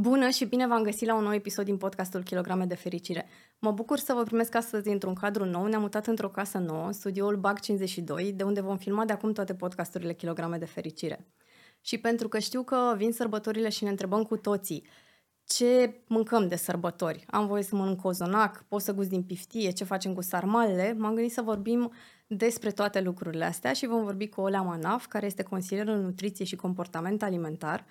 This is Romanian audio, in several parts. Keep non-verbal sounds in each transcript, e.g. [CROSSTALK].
Bună și bine v-am găsit la un nou episod din podcastul Kilograme de Fericire. Mă bucur să vă primesc astăzi într-un cadru nou. Ne-am mutat într-o casă nouă, studioul BAC 52, de unde vom filma de acum toate podcasturile Kilograme de Fericire. Și pentru că știu că vin sărbătorile și ne întrebăm cu toții ce mâncăm de sărbători. Am voie să mănânc cozonac, pot să gust din piftie, ce facem cu sarmalele. M-am gândit să vorbim despre toate lucrurile astea și vom vorbi cu Olea Manaf, care este consilier în nutriție și comportament alimentar.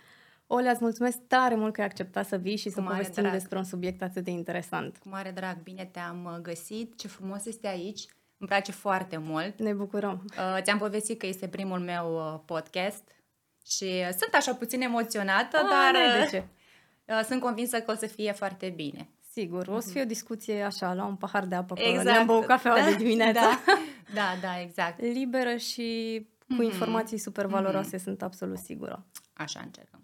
Olea, îți mulțumesc tare mult că ai acceptat să vii și cu să povestim drag. despre un subiect atât de interesant. Cu mare drag, bine te-am uh, găsit, ce frumos este aici, îmi place foarte mult. Ne bucurăm. Uh, ți-am povestit că este primul meu uh, podcast și uh, sunt așa puțin emoționată, A, dar de ce? Uh, sunt convinsă că o să fie foarte bine. Sigur, o să mhm. fie o discuție așa, la un pahar de apă, exact. ne-am băut cafeaua da, de dimineață. Da, da, da, exact. Liberă și cu mm-hmm. informații super valoroase, mm-hmm. sunt absolut sigură. Așa încercăm.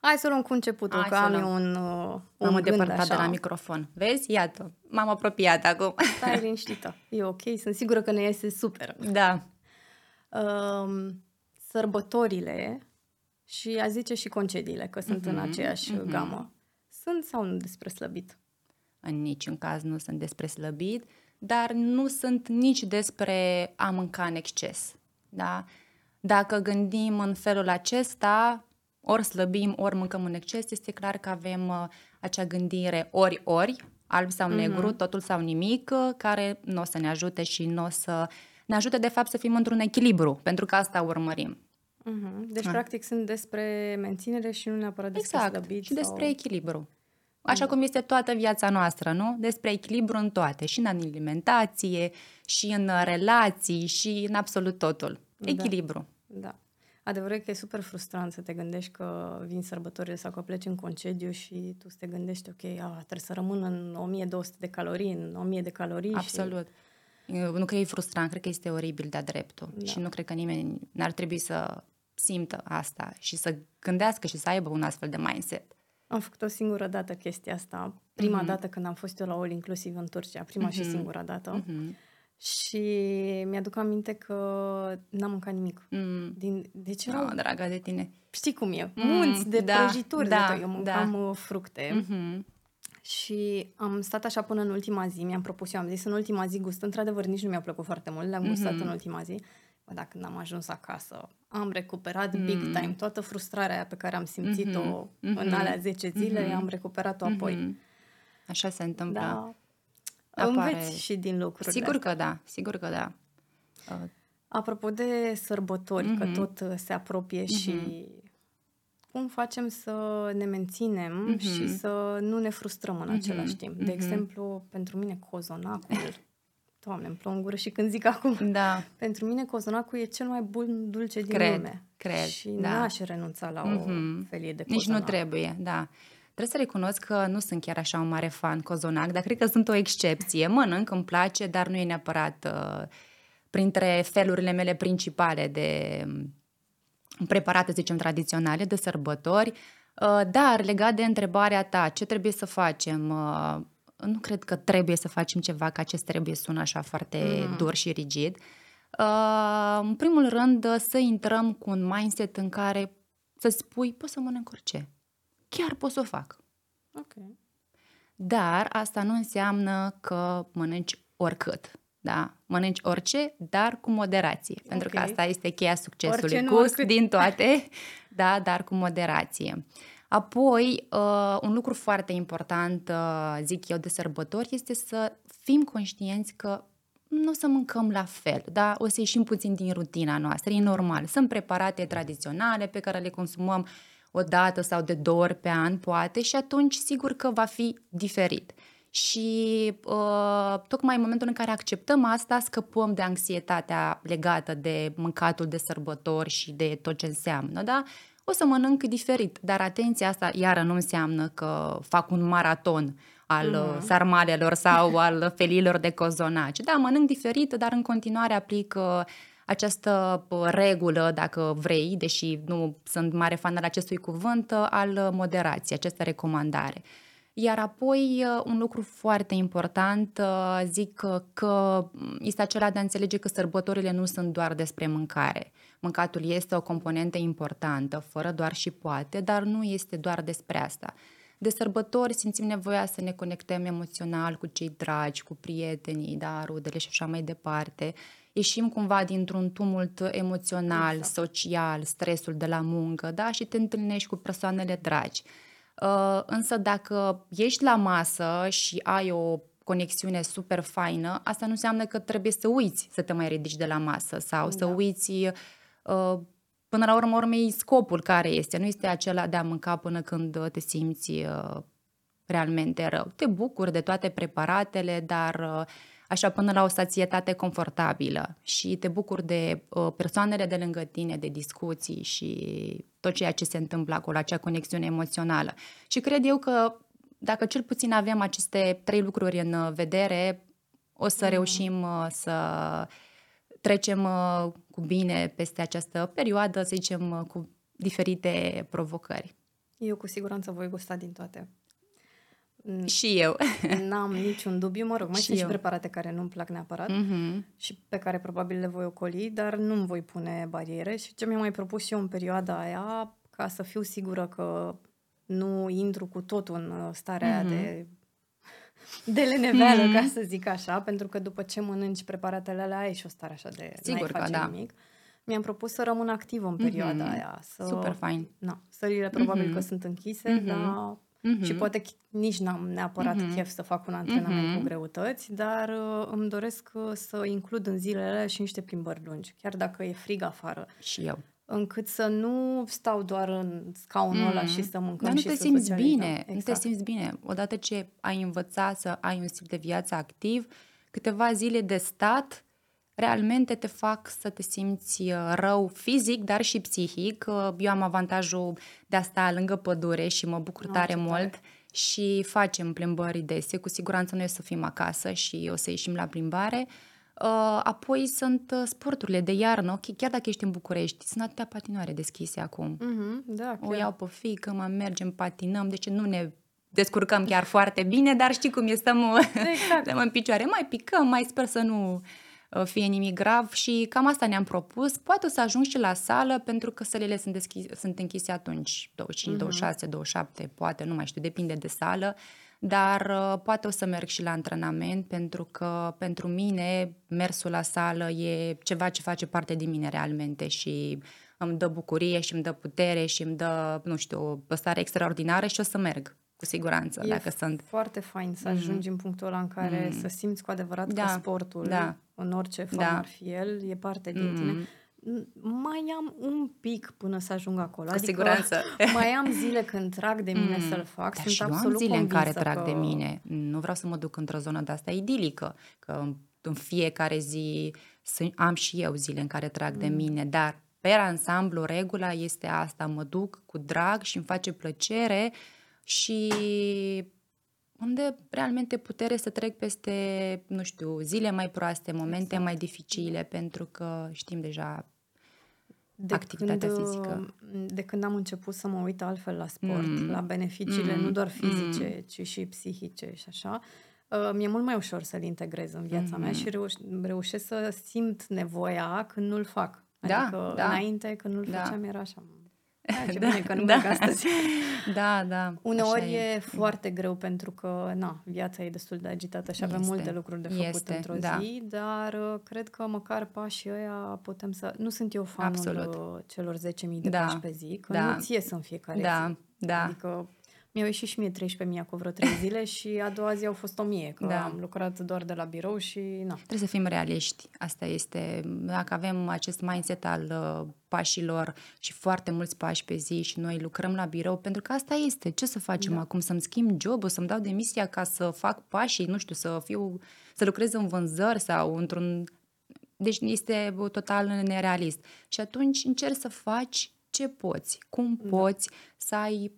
Hai să luăm cu începutul, Hai că am eu un, uh, un M-am depărtat așa. de la microfon. Vezi? Iată, m-am apropiat acum. Stai [LAUGHS] liniștită. E ok, sunt sigură că ne iese super. Da. Um, sărbătorile și a zice și concediile, că sunt mm-hmm, în mhm, aceeași mm-hmm. gamă. Sunt sau nu despre slăbit? În niciun caz nu sunt despre slăbit, dar nu sunt nici despre a mânca în exces. Da? Dacă gândim în felul acesta, ori slăbim, ori mâncăm în exces, este clar că avem uh, acea gândire ori-ori, alb sau negru, mm-hmm. totul sau nimic, uh, care nu o să ne ajute și nu o să ne ajute de fapt să fim într-un echilibru, pentru că asta urmărim. Mm-hmm. Deci, ah. practic, sunt despre menținere și nu neapărat despre exact. slăbit. și sau... despre echilibru. Așa cum este toată viața noastră, nu? Despre echilibru în toate, și în alimentație, și în relații, și în absolut totul. Da. Echilibru. Da. da. Adevărul e că e super frustrant să te gândești că vin sărbătorile sau că pleci în concediu și tu să te gândești, ok, a, trebuie să rămân în 1200 de calorii, în 1000 de calorii. Absolut. Și... Eu nu cred că e frustrant, cred că este oribil de-a dreptul. Da. Și nu cred că nimeni n-ar trebui să simtă asta și să gândească și să aibă un astfel de mindset. Am făcut o singură dată chestia asta. Prima mm-hmm. dată când am fost eu la All Inclusiv în Turcia, prima mm-hmm. și singura dată. Mm-hmm. Și mi-aduc aminte că n-am mâncat nimic. Mm. Din, deci erau... Oh, draga de tine. Știi cum e? Mm. Munți de da, prăjituri da, de tot. Eu mâncam da. Uh, fructe. Mm-hmm. Și am stat așa până în ultima zi, mi-am propus, eu am zis în ultima zi gust, într-adevăr nici nu mi-a plăcut foarte mult, le-am gustat mm-hmm. în ultima zi. Bă, dacă n-am ajuns acasă, am recuperat mm. big time toată frustrarea aia pe care am simțit-o mm-hmm. în mm-hmm. alea 10 zile, mm-hmm. am recuperat-o apoi. Mm-hmm. Așa se întâmplă. Da. Apare... Înveți și din lucrurile Sigur astea. că da, sigur că da. Uh. Apropo de sărbători, mm-hmm. că mhm. tot uh, se apropie mm-hmm. și cum facem să ne menținem mm-hmm. și să nu ne frustrăm în mm-hmm. același timp. De mm-hmm. exemplu, pentru mine cozonacul Doamne, îmi plouă în gură și când zic acum. Da. Pentru mine cozonacul e cel mai bun dulce din cred, lume. Cred, Și da. n-aș renunța la o mm-hmm. felie de cozonac. Nici nu trebuie, da. Trebuie să recunosc că nu sunt chiar așa un mare fan cozonac, dar cred că sunt o excepție. Mănânc, îmi place, dar nu e neapărat uh, printre felurile mele principale de um, preparate, zicem, tradiționale, de sărbători. Uh, dar legat de întrebarea ta, ce trebuie să facem? Uh, nu cred că trebuie să facem ceva, că acest trebuie sună așa foarte mm. dur și rigid. Uh, în primul rând, să intrăm cu un mindset în care să spui, pot să mănânc orice. Chiar pot să o fac. Ok. Dar asta nu înseamnă că mănânci oricât. Da? Mănânci orice, dar cu moderație. Okay. Pentru că asta este cheia succesului. Orice, Gust din toate, [LAUGHS] da, dar cu moderație. Apoi, uh, un lucru foarte important, uh, zic eu, de sărbători este să fim conștienți că nu o să mâncăm la fel, da? O să ieșim puțin din rutina noastră, e normal. Sunt preparate tradiționale pe care le consumăm o dată sau de două ori pe an, poate, și atunci sigur că va fi diferit. Și uh, tocmai în momentul în care acceptăm asta, scăpăm de anxietatea legată de mâncatul de sărbători și de tot ce înseamnă, da? o să mănânc diferit. Dar atenția asta iară nu înseamnă că fac un maraton al mm-hmm. sarmalelor sau al felilor de cozonaci. Da, mănânc diferit, dar în continuare aplic uh, această uh, regulă, dacă vrei, deși nu sunt mare fan al acestui cuvânt, al moderației, această recomandare. Iar apoi, uh, un lucru foarte important, uh, zic că este acela de a înțelege că sărbătorile nu sunt doar despre mâncare. Mâncatul este o componentă importantă, fără doar și poate, dar nu este doar despre asta. De sărbători simțim nevoia să ne conectăm emoțional cu cei dragi, cu prietenii, da, rudele și așa mai departe. Ieșim cumva dintr-un tumult emoțional, exact. social, stresul de la muncă, da, și te întâlnești cu persoanele dragi. Uh, însă dacă ești la masă și ai o conexiune super faină, asta nu înseamnă că trebuie să uiți să te mai ridici de la masă sau da. să uiți uh, până la urmă urmei scopul care este. Nu este acela de a mânca până când te simți uh, realmente rău. Te bucuri de toate preparatele, dar așa până la o sațietate confortabilă și te bucuri de uh, persoanele de lângă tine, de discuții și tot ceea ce se întâmplă acolo, acea conexiune emoțională. Și cred eu că dacă cel puțin avem aceste trei lucruri în vedere, o să mm. reușim uh, să trecem uh, cu bine peste această perioadă, să zicem, uh, cu diferite provocări. Eu cu siguranță voi gusta din toate. Mm. Și eu. [LAUGHS] N-am niciun dubiu, mă rog, mai și sunt eu. și preparate care nu-mi plac neapărat mm-hmm. și pe care probabil le voi ocoli, dar nu-mi voi pune bariere și ce mi-am mai propus și eu în perioada aia, ca să fiu sigură că nu intru cu totul în uh, starea mm-hmm. de de leneveală, mm-hmm. ca să zic așa, pentru că după ce mănânci preparatele alea ai și o stare așa de Sigur n-ai face că da. nimic. Mi-am propus să rămân activă în perioada mm-hmm. aia. Să, Super fain. Na, sările probabil mm-hmm. că sunt închise, mm-hmm. dar Mm-hmm. Și poate nici n-am neapărat mm-hmm. chef să fac un antrenament mm-hmm. cu greutăți, dar uh, îmi doresc uh, să includ în zilele și niște plimbări lungi, chiar dacă e frig afară. Și eu. Încât să nu stau doar în scaunul mm-hmm. ăla și să mâncăm Dar nu și te să simți bine, exact. nu te simți bine. Odată ce ai învățat să ai un stil de viață activ, câteva zile de stat realmente te fac să te simți uh, rău fizic, dar și psihic. Uh, eu am avantajul de a sta lângă pădure și mă bucur oh, tare mult tare. și facem plimbări dese. Cu siguranță noi o să fim acasă și o să ieșim la plimbare. Uh, apoi sunt sporturile de iarnă, ok, chiar dacă ești în București, sunt atâtea patinoare deschise acum. Mm-hmm, da, o iau pe fică, mă mergem, patinăm, deci nu ne descurcăm chiar foarte bine, dar știi cum e, stăm, exact. [LAUGHS] stăm în picioare, mai picăm, mai sper să nu Uh, fie nimic grav și cam asta ne-am propus. Poate o să ajung și la sală pentru că sălile sunt, deschise, sunt închise atunci, 25, uh-huh. 26, 27, poate, nu mai știu, depinde de sală, dar uh, poate o să merg și la antrenament pentru că pentru mine mersul la sală e ceva ce face parte din mine realmente și îmi dă bucurie și îmi dă putere și îmi dă, nu știu, o stare extraordinară și o să merg cu siguranță, e dacă sunt. foarte fain să ajungi mm-hmm. în punctul ăla în care mm-hmm. să simți cu adevărat da. că sportul, da. în orice formă da. ar fi el, e parte din mm-hmm. tine. Mai am un pic până să ajung acolo. Cu adică siguranță. [LAUGHS] mai am zile când trag de mine mm. să-l fac. Dar Sunt și absolut eu am zile în care că... trag de mine. Nu vreau să mă duc într-o zonă de asta idilică, că în fiecare zi am și eu zile în care trag mm. de mine, dar pe ansamblu regula este asta, mă duc cu drag și îmi face plăcere și unde realmente putere să trec peste, nu știu, zile mai proaste, momente exact. mai dificile, pentru că știm deja de activitatea când, fizică. De când am început să mă uit altfel la sport, mm. la beneficiile mm. nu doar fizice, mm. ci și psihice și așa, uh, mi-e mult mai ușor să-l integrez în viața mm. mea și reuș- reușesc să simt nevoia când nu-l fac. Da, adică da. înainte, când nu-l da. făceam, era așa, da, ce da, bine că nu da. astăzi. [LAUGHS] da, da. Uneori e, e foarte greu pentru că, na, viața e destul de agitată și avem este. multe lucruri de făcut este, într-o da. zi, dar uh, cred că măcar pașii ăia putem să... Nu sunt eu fanul Absolut. Uh, celor 10.000 de da. pași pe zi, că da. nu-ți ies în fiecare da. zi. Da. Adică mi-au ieșit și mie 13.000 cu vreo 3 [LAUGHS] zile și a doua zi au fost 1.000, că da. am lucrat doar de la birou și na. Trebuie să fim realiști. Asta este, dacă avem acest mindset al uh, pașilor și foarte mulți pași pe zi și noi lucrăm la birou, pentru că asta este. Ce să facem da. acum? Să-mi schimb jobul, să-mi dau demisia ca să fac pașii, nu știu, să fiu, să lucrez în vânzări sau într-un... Deci este total nerealist. Și atunci încerci să faci ce poți, cum da. poți să ai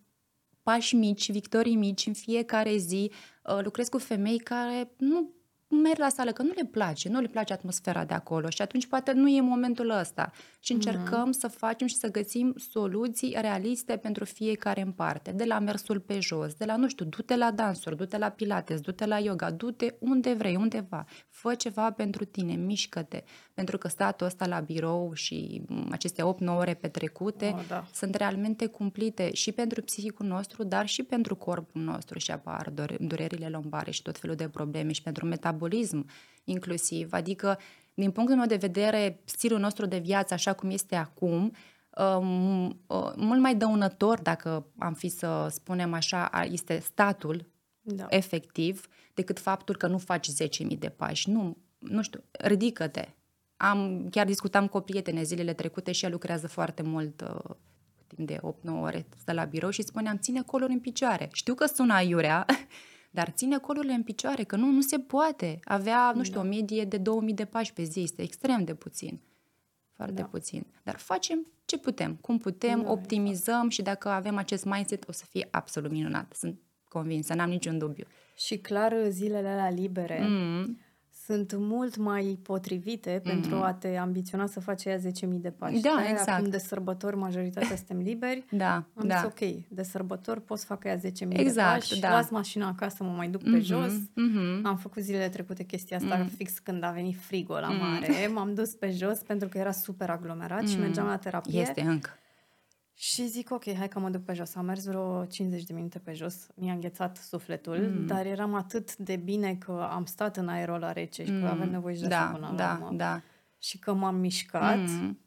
pași mici, victorii mici în fiecare zi. Uh, lucrez cu femei care nu merg la sală, că nu le place, nu le place atmosfera de acolo și atunci poate nu e momentul ăsta. Și mhm. încercăm mm-hmm. să facem și să găsim soluții realiste pentru fiecare în parte. De la mersul pe jos, de la, nu știu, du-te la dansuri, du-te la pilates, du-te la yoga, du-te unde vrei, undeva. Fă ceva pentru tine, mișcă-te. Pentru că statul ăsta la birou și aceste 8-9 ore petrecute oh, da. sunt realmente cumplite și pentru psihicul nostru, dar și pentru corpul nostru și apar durerile lombare și tot felul de probleme și pentru metabolism inclusiv. Adică, din punctul meu de vedere, stilul nostru de viață, așa cum este acum, um, uh, mult mai dăunător, dacă am fi să spunem așa, este statul da. efectiv, decât faptul că nu faci 10.000 de pași. Nu, nu știu, ridică-te. Am, chiar discutam cu o prietene zilele trecute și ea lucrează foarte mult uh, timp de 8-9 ore, stă la birou și spuneam, ține colul în picioare. Știu că sună aiurea, [LAUGHS] dar ține colurile în picioare, că nu, nu se poate avea, nu știu, da. o medie de 2000 de pași pe zi, este extrem de puțin. Foarte da. puțin. Dar facem ce putem, cum putem, da, optimizăm exact. și dacă avem acest mindset o să fie absolut minunat. Sunt convinsă, n-am niciun dubiu. Și clar zilele alea libere mm sunt mult mai potrivite mm-hmm. pentru a te ambiționa să faci aia 10.000 de pași. Da, Aia exact. Acum de sărbători majoritatea suntem liberi. [LAUGHS] da, Am da. zis ok, de sărbători pot să fac aia 10.000 exact, de pași, da. las mașina acasă, mă mai duc mm-hmm. pe jos. Mm-hmm. Am făcut zilele trecute chestia asta mm-hmm. fix când a venit frigul la mare. Mm-hmm. M-am dus pe jos pentru că era super aglomerat mm-hmm. și mergeam la terapie. Este încă. Și zic, ok, hai că mă duc pe jos. Am mers vreo 50 de minute pe jos, mi-a înghețat sufletul, mm. dar eram atât de bine că am stat în aerul la rece și mm. că avem nevoie și de da, până da, la da. Și că m-am mișcat, mm.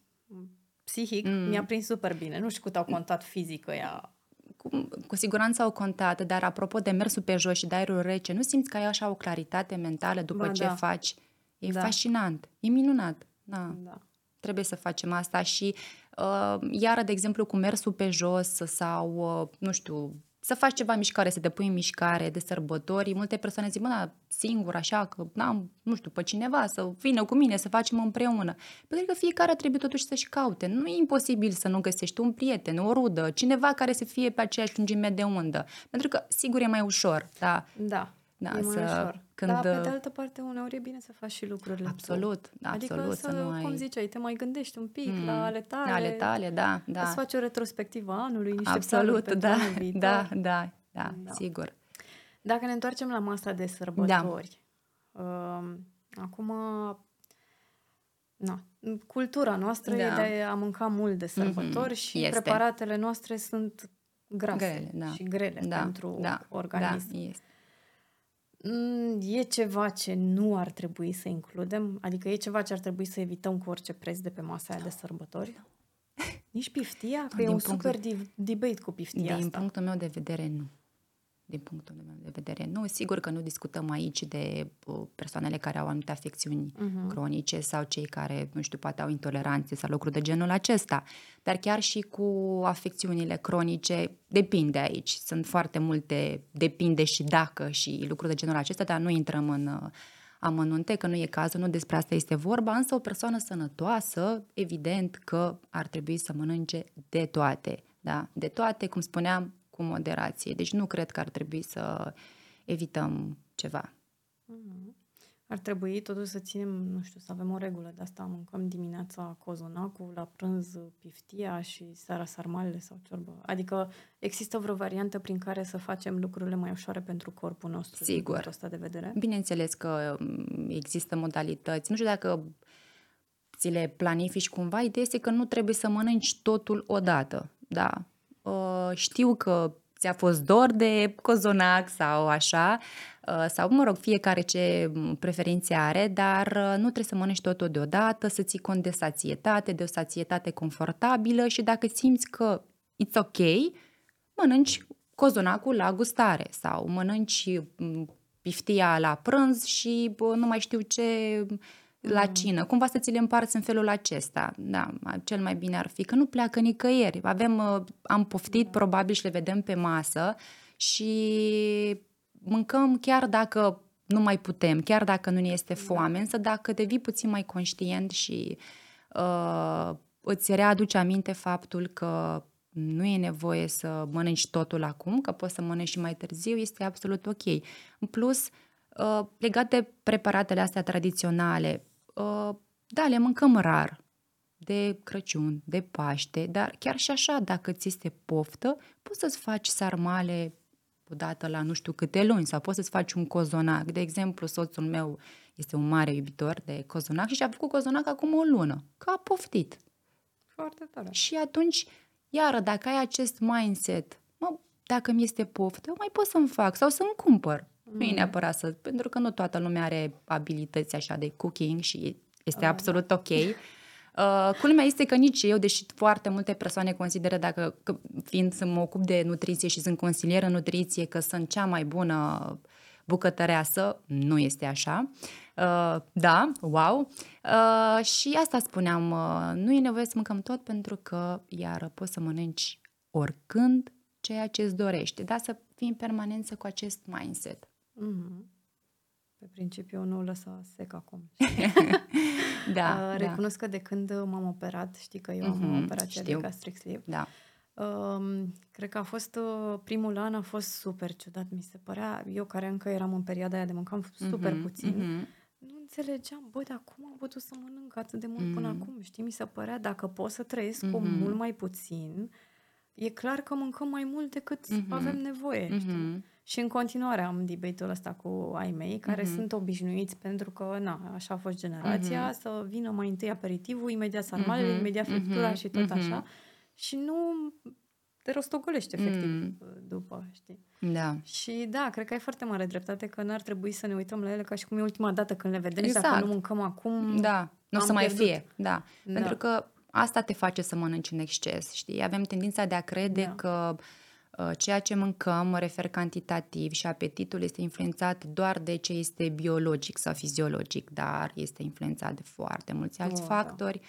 psihic, mm. mi-a prins super bine. Nu știu cât au contat fizic ea. Cu, cu siguranță au contat, dar apropo de mersul pe jos și de aerul rece, nu simți că ai așa o claritate mentală după ba, ce da. faci? E da. fascinant, e minunat. Da. da. Trebuie să facem asta și Uh, iară, de exemplu, cu mersul pe jos sau, uh, nu știu, să faci ceva mișcare, să te pui în mișcare de sărbători. Multe persoane zic, mă, da, singur, așa, că n-am, nu știu, pe cineva să vină cu mine, să facem împreună. Pentru că fiecare trebuie totuși să-și caute. Nu e imposibil să nu găsești un prieten, o rudă, cineva care să fie pe aceeași lungime de undă. Pentru că, sigur, e mai ușor, da. Da. Da, e să, mai ușor. Când... Dar, pe de altă parte, uneori e bine să faci și lucrurile Absolut, tu. adică absolut. Să, să nu ai... cum ziceai, te mai gândești un pic mm, la ale tale. Ale tale, da, da. Să faci o retrospectivă a anului, niște Absolut, da, da, da, da, da, sigur. Dacă ne întoarcem la masa de sărbători, da. uh, acum Na, cultura noastră da. e de a mânca mult de sărbători mm-hmm. și este. preparatele noastre sunt grase grele, da. și grele da. pentru da. organism. Da, este. Mm, e ceva ce nu ar trebui să includem? Adică e ceva ce ar trebui să evităm cu orice preț de pe masa aia de sărbători? Nici piftia? Că din e un punctul, super debate cu piftia Din asta. punctul meu de vedere, nu din punctul meu de vedere. Nu, sigur că nu discutăm aici de uh, persoanele care au anumite afecțiuni uh-huh. cronice sau cei care, nu știu, poate au intoleranțe sau lucruri de genul acesta. Dar chiar și cu afecțiunile cronice, depinde aici. Sunt foarte multe, depinde și dacă și lucruri de genul acesta, dar nu intrăm în uh, amănunte, că nu e cazul, nu despre asta este vorba, însă o persoană sănătoasă, evident că ar trebui să mănânce de toate. Da? De toate, cum spuneam, cu moderație. Deci nu cred că ar trebui să evităm ceva. Mm-hmm. Ar trebui totuși să ținem, nu știu, să avem o regulă de asta. Mâncăm dimineața cozonacul, la prânz piftia și seara sarmalele sau ciorbă. Adică există vreo variantă prin care să facem lucrurile mai ușoare pentru corpul nostru? Sigur. Din ăsta de vedere? Bineînțeles că mm, există modalități. Nu știu dacă ți le planifici cumva. Ideea este că nu trebuie să mănânci totul odată. Da, Uh, știu că ți-a fost dor de cozonac sau așa, uh, sau mă rog, fiecare ce preferințe are, dar uh, nu trebuie să mănânci totul deodată, să ții cont de sațietate, de o sațietate confortabilă și dacă simți că it's ok, mănânci cozonacul la gustare sau mănânci piftia la prânz și nu mai știu ce la mm. cină, cumva să ți le împarți în felul acesta. Da, cel mai bine ar fi că nu pleacă nicăieri. Avem, uh, am poftit, da. probabil și le vedem pe masă și mâncăm chiar dacă nu mai putem, chiar dacă nu ne este da. foame, însă dacă devii puțin mai conștient și uh, îți readuce aminte faptul că nu e nevoie să mănânci totul acum, că poți să mănânci și mai târziu, este absolut ok. În plus, Uh, legat de preparatele astea tradiționale, uh, da, le mâncăm rar, de Crăciun, de Paște, dar chiar și așa, dacă ți este poftă, poți să-ți faci sarmale odată la nu știu câte luni sau poți să-ți faci un cozonac. De exemplu, soțul meu este un mare iubitor de cozonac și a făcut cozonac acum o lună, că a poftit. Foarte tare. Și atunci, iară, dacă ai acest mindset, mă, dacă mi este poftă, mai pot să-mi fac sau să-mi cumpăr. Mm. Nu e neapărat să, pentru că nu toată lumea are abilități așa de cooking și este ah, absolut da. ok. Uh, culmea este că nici eu, deși foarte multe persoane consideră dacă, că, fiind să mă ocup de nutriție și sunt consilier în nutriție, că sunt cea mai bună bucătăreasă, nu este așa. Uh, da, wow. Uh, și asta spuneam, uh, nu e nevoie să mâncăm tot pentru că, iar poți să mănânci oricând ceea ce îți dorești, dar să fii în permanență cu acest mindset. Mm-hmm. Pe principiu nu lăsa sec acum. [LAUGHS] da, uh, recunosc da. că de când m-am operat, știi că eu am mm-hmm, operația știu. de gastric sleeve. Da. Uh, cred că a fost uh, primul an a fost super ciudat, mi se părea. Eu care încă eram în perioada aia de mâncam super mm-hmm, puțin. Mm-hmm. Nu înțelegeam, băi, dar cum am putut să mănânc atât de mult mm-hmm. până acum? Știi, mi se părea, dacă pot să trăiesc mm-hmm. cu mult mai puțin, e clar că mâncăm mai mult decât mm-hmm. avem nevoie, mm-hmm. știi? Și în continuare am debate-ul ăsta cu ai mei, care mm-hmm. sunt obișnuiți pentru că, na, așa a fost generația, mm-hmm. să vină mai întâi aperitivul, imediat sarmalele, mm-hmm. imediat friptura mm-hmm. și tot mm-hmm. așa. Și nu te rostogolești efectiv mm. după, știi? Da. Și da, cred că ai foarte mare dreptate că n-ar trebui să ne uităm la ele ca și cum e ultima dată când le vedem exact. și dacă nu mâncăm acum... Da, nu o să mai fie, da. da. Pentru că asta te face să mănânci în exces, știi? Avem tendința de a crede da. că Uh, ceea ce mâncăm, mă refer cantitativ și apetitul este influențat doar de ce este biologic sau fiziologic, dar este influențat de foarte mulți alți oh, factori da.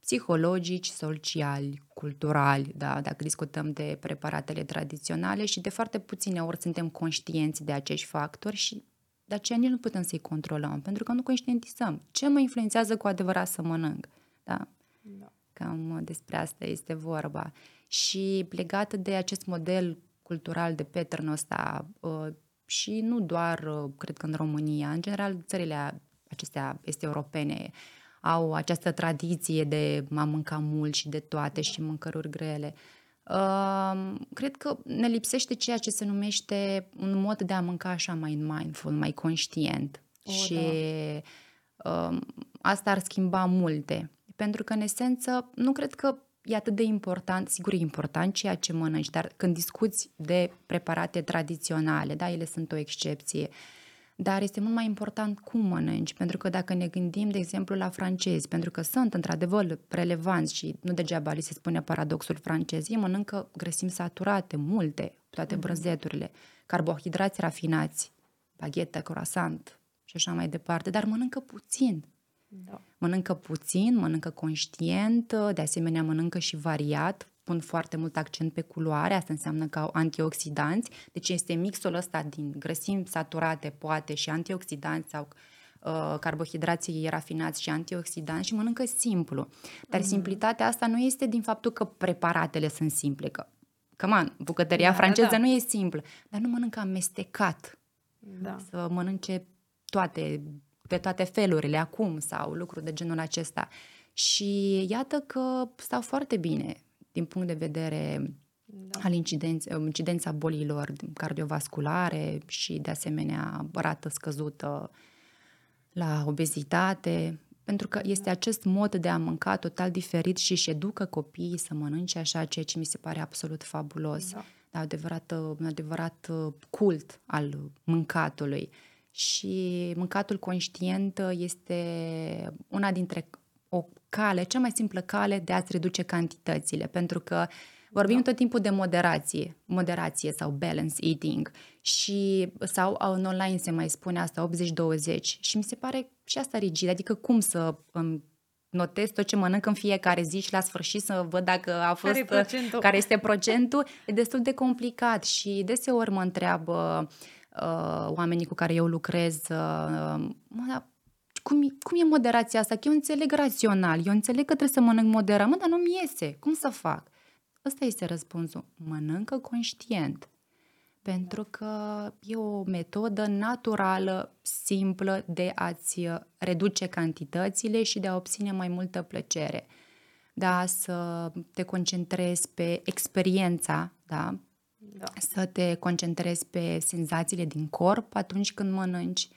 psihologici, sociali, culturali, da, dacă discutăm de preparatele tradiționale și de foarte puține ori suntem conștienți de acești factori și de aceea nici nu putem să-i controlăm, pentru că nu conștientizăm. Ce mă influențează cu adevărat să mănânc? Da? da. Cam despre asta este vorba și legată de acest model cultural de pattern ăsta uh, și nu doar, uh, cred că în România, în general țările acestea este europene au această tradiție de a mânca mult și de toate și mâncăruri grele. Uh, cred că ne lipsește ceea ce se numește un mod de a mânca așa mai mindful, mai conștient. O, și da. uh, asta ar schimba multe. Pentru că, în esență, nu cred că e atât de important, sigur e important ceea ce mănânci, dar când discuți de preparate tradiționale, da, ele sunt o excepție, dar este mult mai important cum mănânci, pentru că dacă ne gândim, de exemplu, la francezi, pentru că sunt într-adevăr relevanți și nu degeaba li se spune paradoxul francez, ei mănâncă grăsimi saturate, multe, toate mm-hmm. brânzeturile, carbohidrați rafinați, baghetă, croissant și așa mai departe, dar mănâncă puțin. Da. Mănâncă puțin, mănâncă conștient, de asemenea mănâncă și variat, pun foarte mult accent pe culoare, asta înseamnă că au antioxidanți, deci este mixul ăsta din grăsimi saturate, poate, și antioxidanți sau uh, carbohidrații rafinați și antioxidanți și mănâncă simplu. Dar mm. simplitatea asta nu este din faptul că preparatele sunt simple, că, come bucătăria da, franceză da. nu e simplă, dar nu mănâncă amestecat. Da. Să mănânce toate pe toate felurile acum sau lucruri de genul acesta. Și iată că stau foarte bine din punct de vedere da. al incidenț- incidența bolilor cardiovasculare și de asemenea rată scăzută la obezitate, pentru că este acest mod de a mânca total diferit și își educă copiii să mănânce așa, ceea ce mi se pare absolut fabulos. Da. da adevărat, un adevărat cult al mâncatului și mâncatul conștient este una dintre o cale, cea mai simplă cale de a-ți reduce cantitățile, pentru că vorbim da. tot timpul de moderație, moderație sau balance eating. Și sau în online se mai spune asta 80-20 și mi se pare și asta rigid, adică cum să îmi notez tot ce mănânc în fiecare zi și la sfârșit să văd dacă a fost care, care este procentul, e destul de complicat. Și deseori mă întreabă uh, uh, oamenii cu care eu lucrez, uh, mă, dar cum, cum e moderația asta? Că eu înțeleg rațional, eu înțeleg că trebuie să mănânc moderat, mă, dar nu-mi iese, cum să fac? Ăsta este răspunsul, mănâncă conștient. pentru că e o metodă naturală, simplă de a-ți reduce cantitățile și de a obține mai multă plăcere. Da, să te concentrezi pe experiența, da? Da. Să te concentrezi pe senzațiile din corp atunci când mănânci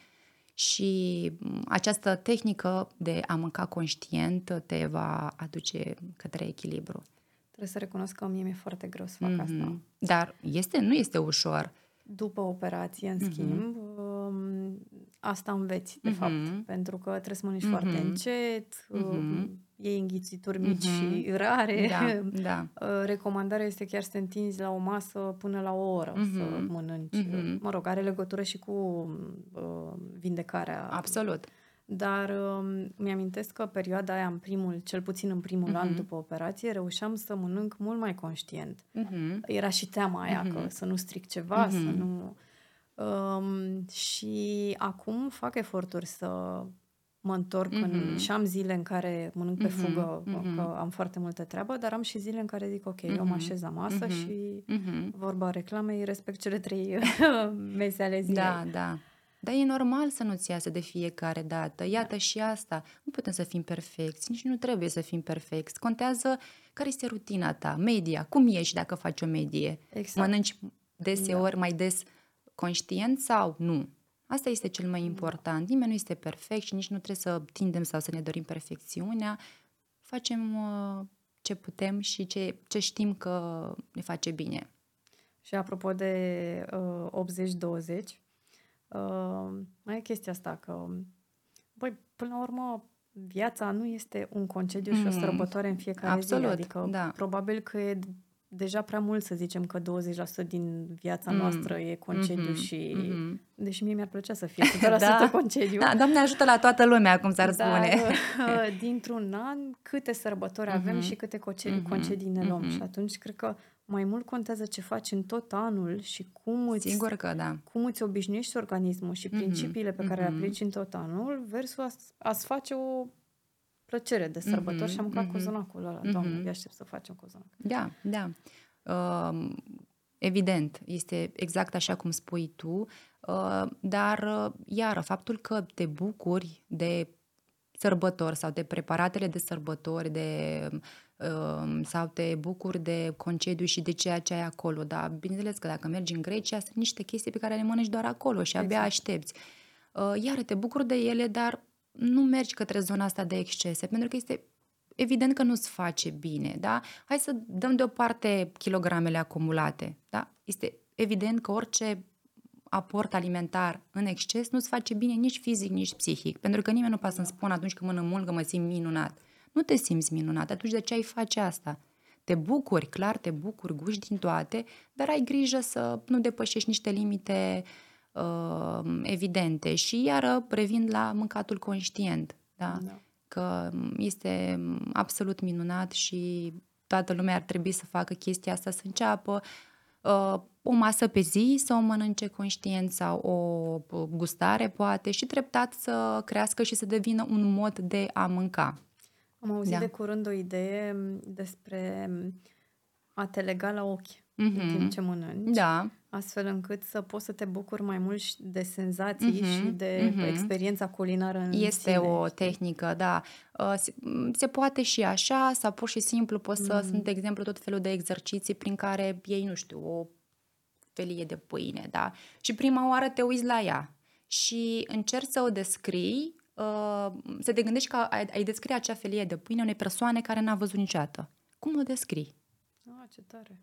și această tehnică de a mânca conștient te va aduce către echilibru. Trebuie să recunosc că mie mi-e foarte greu să fac mm-hmm. asta. Dar este, nu este ușor. După operație, în mm-hmm. schimb, um, asta înveți, de mm-hmm. fapt, pentru că trebuie să mănânci mm-hmm. foarte încet, mm-hmm. Iei înghițituri mici mm-hmm. și rare. Da, [LAUGHS] da. Uh, recomandarea este chiar să te întinzi la o masă până la o oră mm-hmm. să mănânci. Mm-hmm. Mă rog, are legătură și cu uh, vindecarea. Absolut. Dar uh, mi-amintesc că perioada aia, în primul, cel puțin în primul uh-huh. an după operație, reușeam să mănânc mult mai conștient. Uh-huh. Era și teama aia uh-huh. că să nu stric ceva, uh-huh. să nu... Um, și acum fac eforturi să mă întorc uh-huh. în... și am zile în care mănânc pe uh-huh. fugă, uh-huh. că am foarte multă treabă, dar am și zile în care zic, ok, uh-huh. eu mă așez la masă uh-huh. și uh-huh. vorba reclamei, respect cele trei [LAUGHS] mese ale zilei. Da, da. Dar e normal să nu-ți iasă de fiecare dată. Iată da. și asta. Nu putem să fim perfecți, nici nu trebuie să fim perfecți. Contează care este rutina ta, media, cum ești dacă faci o medie. Exact. Mănânci deseori da. mai des conștient sau nu? Asta este cel mai important. Nimeni nu este perfect și nici nu trebuie să tindem sau să ne dorim perfecțiunea. Facem uh, ce putem și ce, ce știm că ne face bine. Și apropo de uh, 80-20, Uh, mai e chestia asta că, băi, până la urmă, viața nu este un concediu mm. și o mm. sărbătoare în fiecare Absolut, zi. Adică, da. probabil că e deja prea mult să zicem că 20% din viața mm. noastră e concediu mm-hmm, și... Mm-hmm. Deși mie mi-ar plăcea să fie 100% [LAUGHS] [LAUGHS] da. concediu. Da, Doamne ajută la toată lumea, cum s-ar Dar, spune. [LAUGHS] dintr-un an, câte sărbători mm-hmm. avem și câte concedii, mm-hmm. concedii ne luăm. Mm-hmm. Și atunci cred că mai mult contează ce faci în tot anul și cum îți, Sigur că da. cum îți obișnuiești organismul și mm-hmm. principiile pe care mm-hmm. le aplici în tot anul versus a, ți face o plăcere de sărbători mm-hmm. și am mâncat mm-hmm. cozonacul ăla. Mm-hmm. Doamne, aștept să facem cozonac. Da, da. Uh, evident, este exact așa cum spui tu, uh, dar, uh, iară, faptul că te bucuri de sărbători sau de preparatele de sărbători, de Ehm, sau te bucuri de concediu și de ceea ce ai acolo. Dar bineînțeles că dacă mergi în Grecia, sunt niște chestii pe care le mănânci doar acolo și abia exact. aștepți. Ehm, iar te bucuri de ele, dar nu mergi către zona asta de excese, pentru că este evident că nu-ți face bine, da? Hai să dăm deoparte kilogramele acumulate, da? Este evident că orice aport alimentar în exces nu-ți face bine nici fizic, nici psihic, pentru că nimeni nu poate să-mi spună atunci când mănânc mult că mă simt minunat nu te simți minunat, atunci de ce ai face asta? Te bucuri, clar, te bucuri, guști din toate, dar ai grijă să nu depășești niște limite uh, evidente. Și iară revin la mâncatul conștient, da? da. Că este absolut minunat și toată lumea ar trebui să facă chestia asta, să înceapă uh, o masă pe zi, să o mănânce conștient sau o gustare poate și treptat să crească și să devină un mod de a mânca. Am auzit da. de curând o idee despre a te lega la ochi mm-hmm. în timp mhm. ce mănânci. Da. Astfel încât să poți să te bucuri mai mult de senzații mm-hmm. și de mm-hmm. experiența culinară în Este sine, o știi? tehnică, da. Uh, se, se poate și așa, sau pur și simplu poți să, mm-hmm. sunt, de exemplu, tot felul de exerciții prin care iei, nu știu, o felie de pâine, da? Și prima oară te uiți la ea și încerci să o descrii uh, să te gândești că ai, ai descrie acea felie de pâine unei persoane care n-a văzut niciodată. Cum o descrii? Ah, ce tare!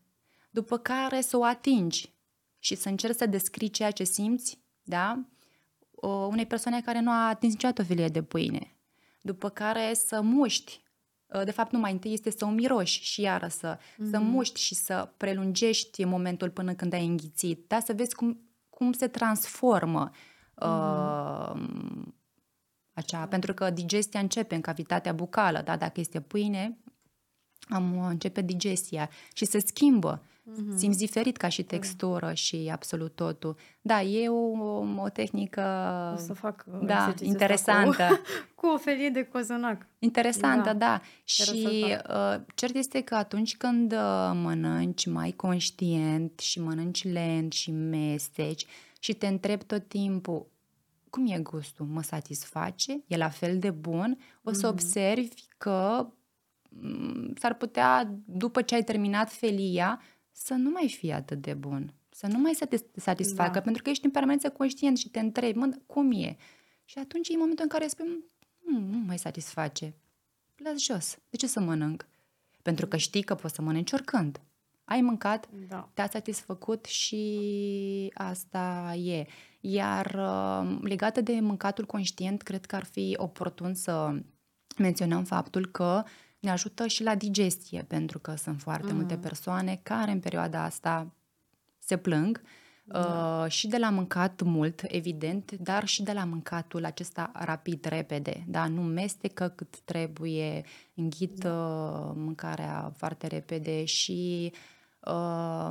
După care să o atingi și să încerci să descrii ceea ce simți, da? Uh, unei persoane care nu a atins niciodată o felie de pâine. După care să muști. Uh, de fapt, nu mai întâi este să o miroși și iară să, mm-hmm. să muști și să prelungești momentul până când ai înghițit, da? Să vezi cum, cum se transformă mm-hmm. uh, acea, pentru că digestia începe în cavitatea bucală, da? dacă este pâine, am, începe digestia și se schimbă. Mm-hmm. Simți diferit ca și textură și absolut totul. Da, e o, o tehnică o să fac uh, da, interesantă. Cu, [LAUGHS] cu o felie de cozonac. Interesantă, da. da. Și uh, cert este că atunci când uh, mănânci mai conștient și mănânci lent și mesteci și te întrebi tot timpul cum e gustul? Mă satisface? E la fel de bun? O să mm-hmm. observi că mm, s-ar putea, după ce ai terminat felia, să nu mai fie atât de bun. Să nu mai să te satisfacă, da. pentru că ești în permanență conștient și te întrebi, mă, cum e? Și atunci e momentul în care spui, mm, nu mai satisface. Las jos. De ce să mănânc? Pentru că știi că poți să mănânci oricând. Ai mâncat, da. te-a satisfăcut și asta e. Iar uh, legată de mâncatul conștient, cred că ar fi oportun să menționăm faptul că ne ajută și la digestie, pentru că sunt foarte mm. multe persoane care în perioada asta se plâng da. uh, și de la mâncat mult, evident, dar și de la mâncatul acesta rapid, repede, da? Nu mestecă cât trebuie, înghit da. uh, mâncarea foarte repede și uh,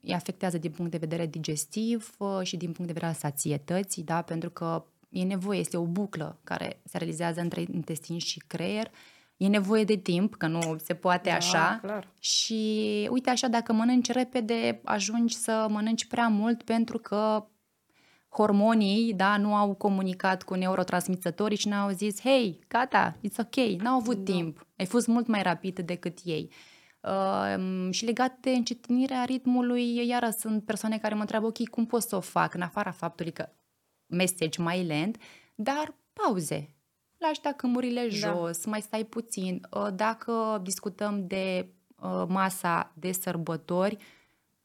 îi afectează din punct de vedere digestiv uh, și din punct de vedere al sațietății, da? Pentru că e nevoie, este o buclă care se realizează între intestin și creier E nevoie de timp, că nu se poate da, așa. Clar. Și uite așa, dacă mănânci repede, ajungi să mănânci prea mult pentru că hormonii, da, nu au comunicat cu neurotransmițătorii și n-au zis, hei, gata, it's ok, n-au avut da. timp, ai fost mult mai rapid decât ei. Uh, și legat de încetinirea ritmului, iară sunt persoane care mă întreabă, ok, cum pot să o fac, în afara faptului că mesegi mai lent, dar pauze, lași tacâmurile da. jos, mai stai puțin. Ă, dacă discutăm de ă, masa de sărbători,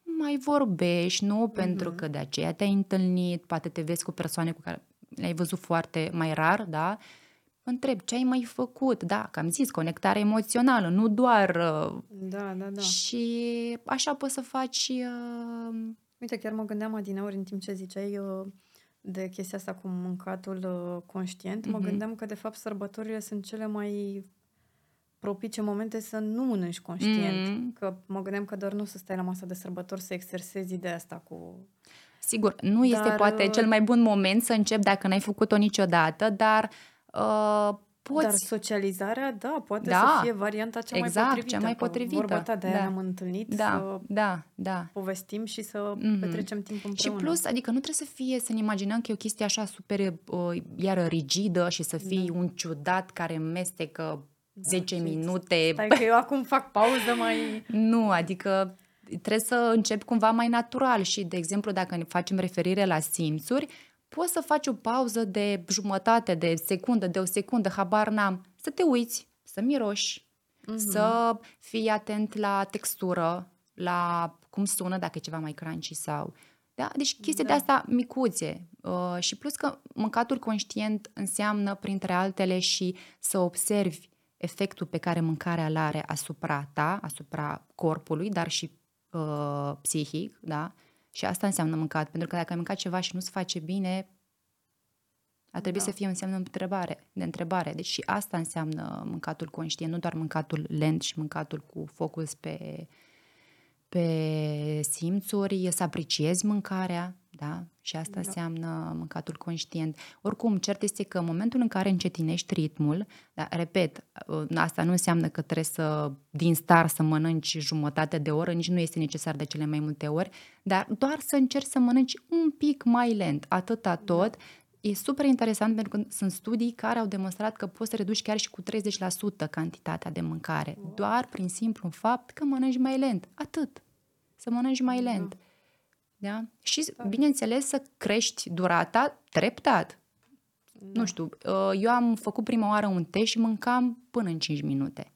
mai vorbești, nu? Pentru uh-huh. că de aceea te-ai întâlnit, poate te vezi cu persoane cu care le-ai văzut foarte mai rar, da? Întreb, ce ai mai făcut? Da, că am zis, conectare emoțională, nu doar... Ă, da, da, da. Și așa poți să faci... Uh... Uite, chiar mă gândeam adineori în timp ce ziceai... Uh de chestia asta cu mâncatul uh, conștient, mm-hmm. mă mhm. gândeam că de fapt sărbătorile sunt cele mai propice momente să nu mănânci conștient. Mm-hmm. Că mă gândeam că doar nu să stai la masa de sărbători să exersezi ideea asta cu... Sigur, nu dar, este poate uh, cel mai bun moment să începi dacă n-ai făcut-o niciodată, dar uh, poți... Dar socializarea, da, poate da, să fie varianta cea exact, mai potrivită. cea mai potrivită. Vorba ta, de da. ne-am întâlnit da, să da, da. povestim și să mm-hmm. petrecem timp împreună. Și plus, adică nu trebuie să fie, să ne imaginăm că e o chestie așa super, uh, iară rigidă și să fii da. un ciudat care mestecă da, 10 minute. Stai că eu acum fac pauză mai... [LAUGHS] nu, adică trebuie să începi cumva mai natural și, de exemplu, dacă ne facem referire la simțuri, poți să faci o pauză de jumătate de secundă, de o secundă, habar n-am, să te uiți, să miroși, uh-huh. să fii atent la textură, la cum sună, dacă e ceva mai crunchy sau... Da? Deci chestii da. de asta micuțe. Uh, și plus că mâncatul conștient înseamnă, printre altele, și să observi efectul pe care mâncarea îl are asupra ta, asupra corpului, dar și uh, psihic, da? Și asta înseamnă mâncat, pentru că dacă ai mâncat ceva și nu-ți face bine, ar trebui da. să fie înseamnă întrebare, de întrebare. Deci și asta înseamnă mâncatul conștient, nu doar mâncatul lent și mâncatul cu focus pe, pe simțuri, să apreciezi mâncarea, da? Și asta da. înseamnă mâncatul conștient. Oricum, cert este că în momentul în care încetinești ritmul, da, repet, ă, asta nu înseamnă că trebuie să, din star, să mănânci jumătate de oră, nici nu este necesar de cele mai multe ori, dar doar să încerci să mănânci un pic mai lent, atâta da. tot, da. E super interesant pentru că sunt studii care au demonstrat că poți să reduci chiar și cu 30% cantitatea de mâncare, wow. doar prin simplu fapt că mănânci mai lent. Atât. Să mănânci mai da. lent. Da? Și, da. bineînțeles, să crești durata treptat. Da. Nu știu, uh, eu am făcut prima oară un test și mâncam până în 5 minute.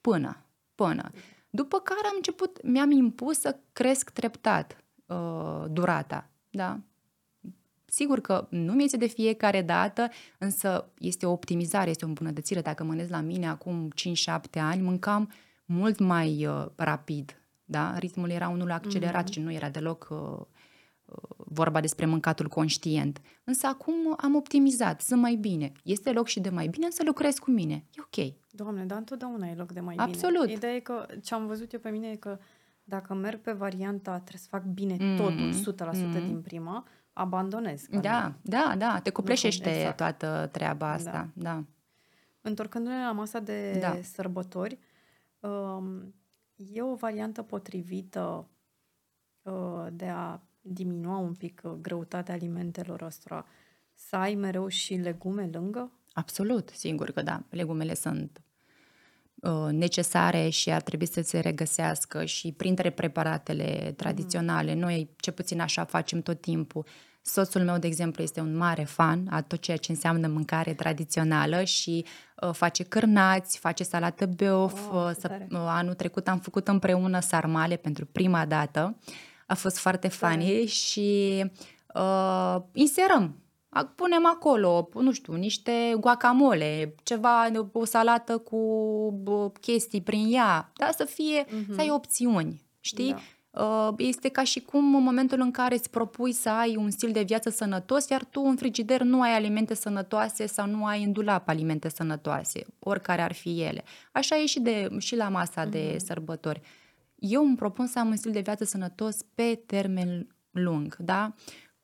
Până, până. După care am început, mi-am impus să cresc treptat uh, durata. Da? Sigur că nu mi este de fiecare dată, însă este o optimizare, este o îmbunătățire. Dacă mă la mine acum 5-7 ani, mâncam mult mai uh, rapid da? Ritmul era unul accelerat mm-hmm. și nu era deloc uh, uh, vorba despre mâncatul conștient. Însă acum am optimizat, sunt mai bine. Este loc și de mai bine, însă lucrez cu mine. E ok. Doamne, dar întotdeauna e loc de mai Absolut. bine. Ideea e că ce am văzut eu pe mine e că dacă merg pe varianta trebuie să fac bine mm-hmm. totul 100% mm-hmm. din prima, abandonez. Da, da, da, te copleșește exact. toată treaba da. asta. Da. da. Întorcându-ne la masa de da. sărbători, um, e o variantă potrivită uh, de a diminua un pic uh, greutatea alimentelor ăstora, să ai mereu și legume lângă? Absolut, sigur că da. Legumele sunt uh, necesare și ar trebui să se regăsească și printre preparatele tradiționale. Mm. Noi, ce puțin așa, facem tot timpul. Soțul meu, de exemplu, este un mare fan a tot ceea ce înseamnă mâncare tradițională și uh, face cârnați, face salată beof. Oh, uh, să, uh, anul trecut am făcut împreună sarmale pentru prima dată. A fost foarte funny și uh, inserăm punem acolo, nu știu, niște guacamole, ceva, o salată cu chestii prin ea, da, să fie, uh-huh. să ai opțiuni, știi? Da. Uh, este ca și cum în momentul în care îți propui să ai un stil de viață sănătos, iar tu în frigider nu ai alimente sănătoase sau nu ai în dulap alimente sănătoase, oricare ar fi ele. Așa e și, de, și la masa uh-huh. de mhm. sărbători. Eu îmi propun să am un stil de viață sănătos pe termen lung, da?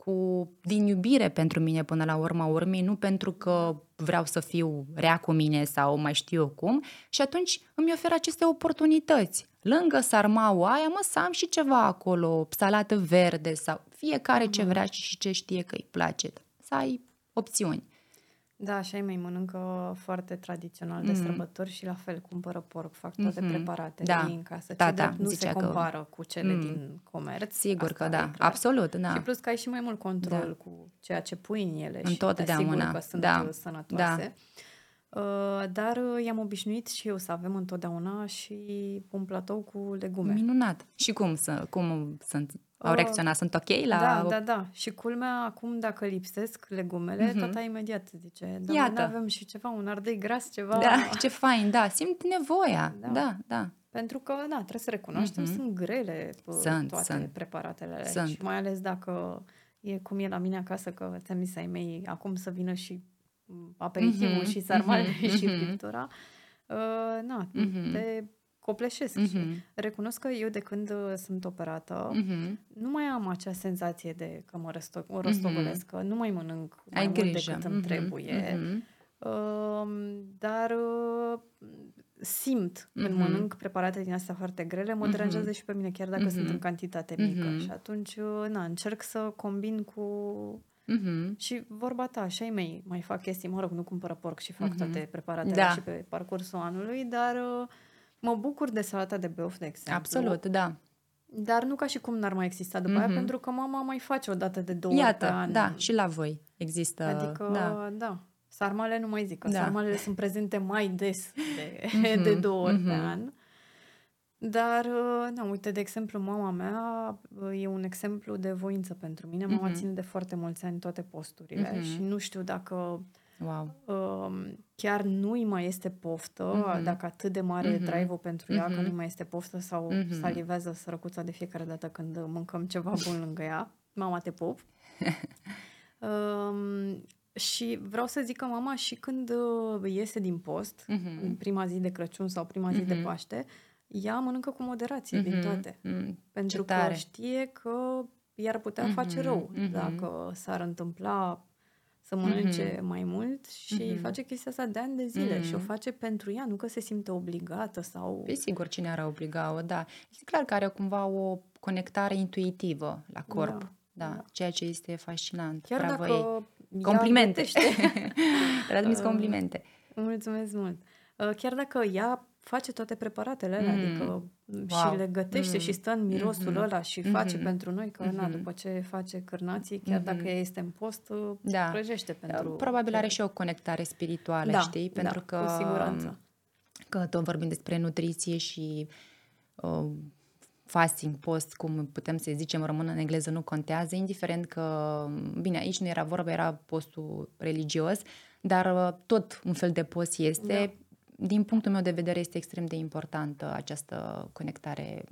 Cu, din iubire pentru mine până la urma urmei, nu pentru că vreau să fiu rea cu mine sau mai știu eu cum și atunci îmi oferă aceste oportunități. Lângă sarmaua aia, mă, să am și ceva acolo, salată verde sau fiecare ce vrea și ce știe că îi place. Să ai opțiuni. Da, așa ei mai mănâncă foarte tradițional de mm. sărbători și la fel cumpără porc, fac toate mm-hmm. preparatele da. în casă. Da, da, nu se compară că... cu cele mm. din comerț. Sigur că da, absolut, da. Și plus că ai și mai mult control da. cu ceea ce pui în ele în și tot te asigur că sunt da. sănătoase. Da. Uh, dar uh, i-am obișnuit și eu să avem întotdeauna și un platou cu legume. Minunat. Și cum, să, cum sunt au reacționat, sunt ok la... Da, da, da. Și culmea, acum dacă lipsesc legumele, mm-hmm. tata imediat zice, da, Iată. avem și ceva, un ardei gras, ceva... Da, ce fain, da, simt nevoia, da, da. da. Pentru că, da, trebuie să recunoaștem, mm-hmm. sunt grele sunt, toate sunt. preparatele sunt. Și mai ales dacă e cum e la mine acasă, că ți-am zis ai mei, acum să vină și aperitivul mm-hmm. și sarmale mm-hmm. și friptura. Uh, na, mm-hmm. te copleșesc mm-hmm. și recunosc că eu de când uh, sunt operată mm-hmm. nu mai am acea senzație de că mă răsto- o rostogolesc, mm-hmm. că nu mai mănânc mai Ai mult grijă. decât îmi mm-hmm. trebuie. Mm-hmm. Uh, dar uh, simt mm-hmm. când mănânc preparate din astea foarte grele, mă mm-hmm. deranjează și pe mine, chiar dacă mm-hmm. sunt în cantitate mică. Mm-hmm. Și atunci, uh, na, încerc să combin cu... Mm-hmm. Și vorba ta, așa ai mei, mai fac chestii, mă rog, nu cumpără porc și fac mm-hmm. toate preparatele da. și pe parcursul anului, dar... Uh, Mă bucur de salata de beof, de exemplu. Absolut, da. Dar nu ca și cum n-ar mai exista după mm-hmm. aia, mhm. pentru că mama mai face o dată de două Iată, ori pe an. da, și la voi există. Adică, da. da. Sarmale nu mai zic, că da. sarmalele sunt prezente mai des de, mm-hmm. [LAUGHS] de două ori mm-hmm. pe an. Dar, da, uite, de exemplu, mama mea e un exemplu de voință pentru mine. Mama mm-hmm. ține de foarte mulți ani toate posturile mm-hmm. și nu știu dacă Wow. Uh, chiar nu-i mai este poftă, mm-hmm. dacă atât de mare mm-hmm. e drive pentru ea, mm-hmm. că nu mai este poftă sau mm-hmm. salivează sărăcuța de fiecare dată când mâncăm ceva bun lângă ea. Mama, te pop. uh, [LAUGHS] și vreau să zic că mama și când uh, iese din post, mm-hmm. în prima zi de Crăciun sau prima zi mm-hmm. de Paște, ea mănâncă cu moderație mm-hmm. din toate. Mm-hmm. Pentru că știe că i-ar putea mm-hmm. face rău mm-hmm. dacă s-ar întâmpla să mănânce mm-hmm. mai mult și mm-hmm. face chestia asta de ani de zile mm-hmm. și o face pentru ea, nu că se simte obligată sau... Pe sigur, cine ar obliga-o, da. Este clar că are cumva o conectare intuitivă la corp, da, da, da. ceea ce este fascinant. Chiar Bravo dacă ei. Complimente! Transmis [LAUGHS] [LAUGHS] complimente. Mulțumesc mult! Uh, chiar dacă ea face toate preparatele alea, mm. adică wow. și le gătește mm. și stă în mirosul mm-hmm. ăla și mm-hmm. face pentru noi, că mm-hmm. na, după ce face cârnații, chiar mm-hmm. dacă ea este în post, da. prăjește pentru... Probabil are și o conectare spirituală, da, știi? Da, pentru da, că, cu siguranță. Că tot vorbim despre nutriție și uh, fasting, post, cum putem să zicem, rămân în engleză, nu contează, indiferent că, bine, aici nu era vorba, era postul religios, dar uh, tot un fel de post este... Da din punctul meu de vedere, este extrem de importantă această conectare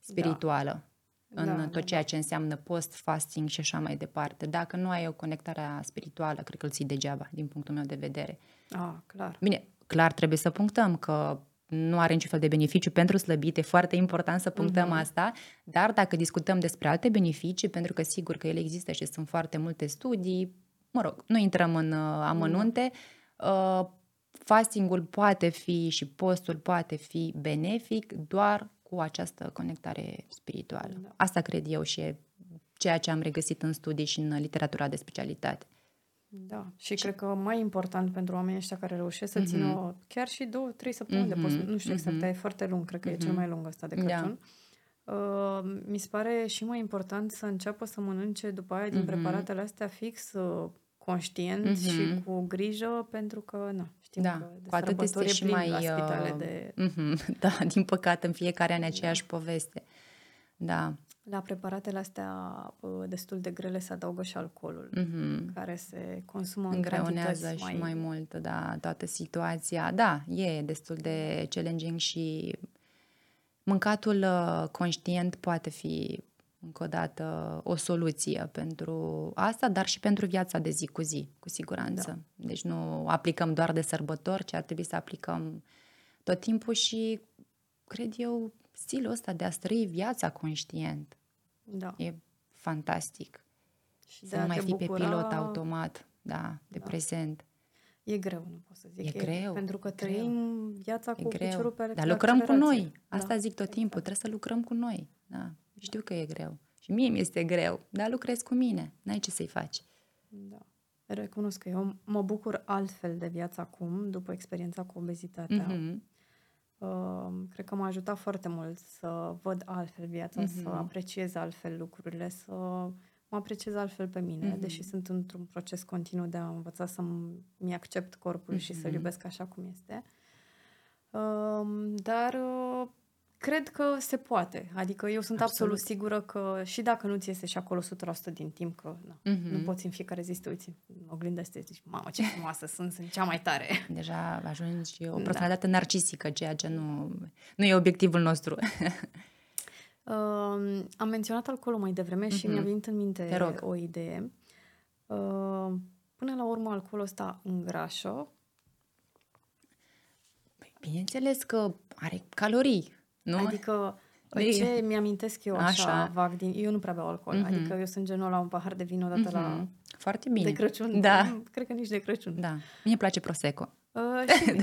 spirituală da. în da, tot da, ceea da. ce înseamnă post, fasting și așa mai departe. Dacă nu ai o conectare spirituală, cred că îl ții degeaba, din punctul meu de vedere. Ah, clar. Bine, clar trebuie să punctăm că nu are niciun fel de beneficiu pentru slăbit, e foarte important să punctăm uh-huh. asta, dar dacă discutăm despre alte beneficii, pentru că sigur că ele există și sunt foarte multe studii, mă rog, nu intrăm în uh, amănunte, uh, fastingul poate fi și postul poate fi benefic doar cu această conectare spirituală. Da. Asta cred eu și e ceea ce am regăsit în studii și în literatura de specialitate. Da, și, și cred că mai important pentru oamenii ăștia care reușesc să mm-hmm. țină chiar și două, trei săptămâni mm-hmm. de post, nu știu exact, mm-hmm. e foarte lung, cred că mm-hmm. e cel mhm. mai lung ăsta de da. Crăciun. Da. Uh, mi se pare și mai important să înceapă să mănânce după aia din mm-hmm. preparatele astea fix uh, conștient mm-hmm. și cu grijă, pentru că, na, știm da, că de cu atât este și mai... La spitale uh, de... Mm-hmm, [LAUGHS] da, din păcate, în fiecare an aceeași da. poveste. Da. La preparatele astea destul de grele se adaugă și alcoolul, mm-hmm. care se consumă în Îngreunează și mai... mai mult, da, toată situația. Da, e destul de challenging și mâncatul uh, conștient poate fi încă o dată o soluție pentru asta, dar și pentru viața de zi cu zi, cu siguranță. Da. Deci nu aplicăm doar de sărbători, ci ar trebui să aplicăm tot timpul și, cred eu, stilul ăsta de a trăi viața conștient. Da. E fantastic. Și să nu mai fi bucura... pe pilot automat, da, de da. prezent. E greu, nu pot să zic. E, e greu. Pentru că trăim greu. viața cu e piciorul pe Dar lucrăm cu noi. Asta da. zic tot timpul. Trebuie să lucrăm cu noi. Da. Știu că e greu. Și mie mi este greu. Dar lucrez cu mine. N-ai ce să-i faci. Da. Recunosc că eu mă bucur altfel de viața acum, după experiența cu obezitatea. Mm-hmm. Uh, cred că m-a ajutat foarte mult să văd altfel viața, mm-hmm. să apreciez altfel lucrurile, să mă apreciez altfel pe mine, mm-hmm. deși sunt într-un proces continuu de a învăța să-mi accept corpul mm-hmm. și să-l iubesc așa cum este. Uh, dar uh, Cred că se poate. Adică eu sunt absolut, absolut sigură că și dacă nu ți iese și acolo 100% din timp, că na, mm-hmm. nu poți în fiecare zi să te uiți în oglindă să te zici, mamă, ce frumoasă sunt, sunt cea mai tare. [LAUGHS] Deja ajungi o da. personalitate da. narcisică, ceea ce nu, nu e obiectivul nostru. [LAUGHS] uh, am menționat alcoolul mai devreme mm-hmm. și mi-a mhm. venit în minte o idee. Uh, până la urmă, alcoolul ăsta îngrașă. Păi, bineînțeles că are calorii nu? Adică de... ce mi-amintesc eu așa, așa vag din... Eu nu prea beau alcool. Mm-hmm. Adică eu sunt genul la un pahar de vin odată mm-hmm. la... Foarte bine. De Crăciun. Da. Cred că nici de Crăciun. Da. Mie place Prosecco. Uh,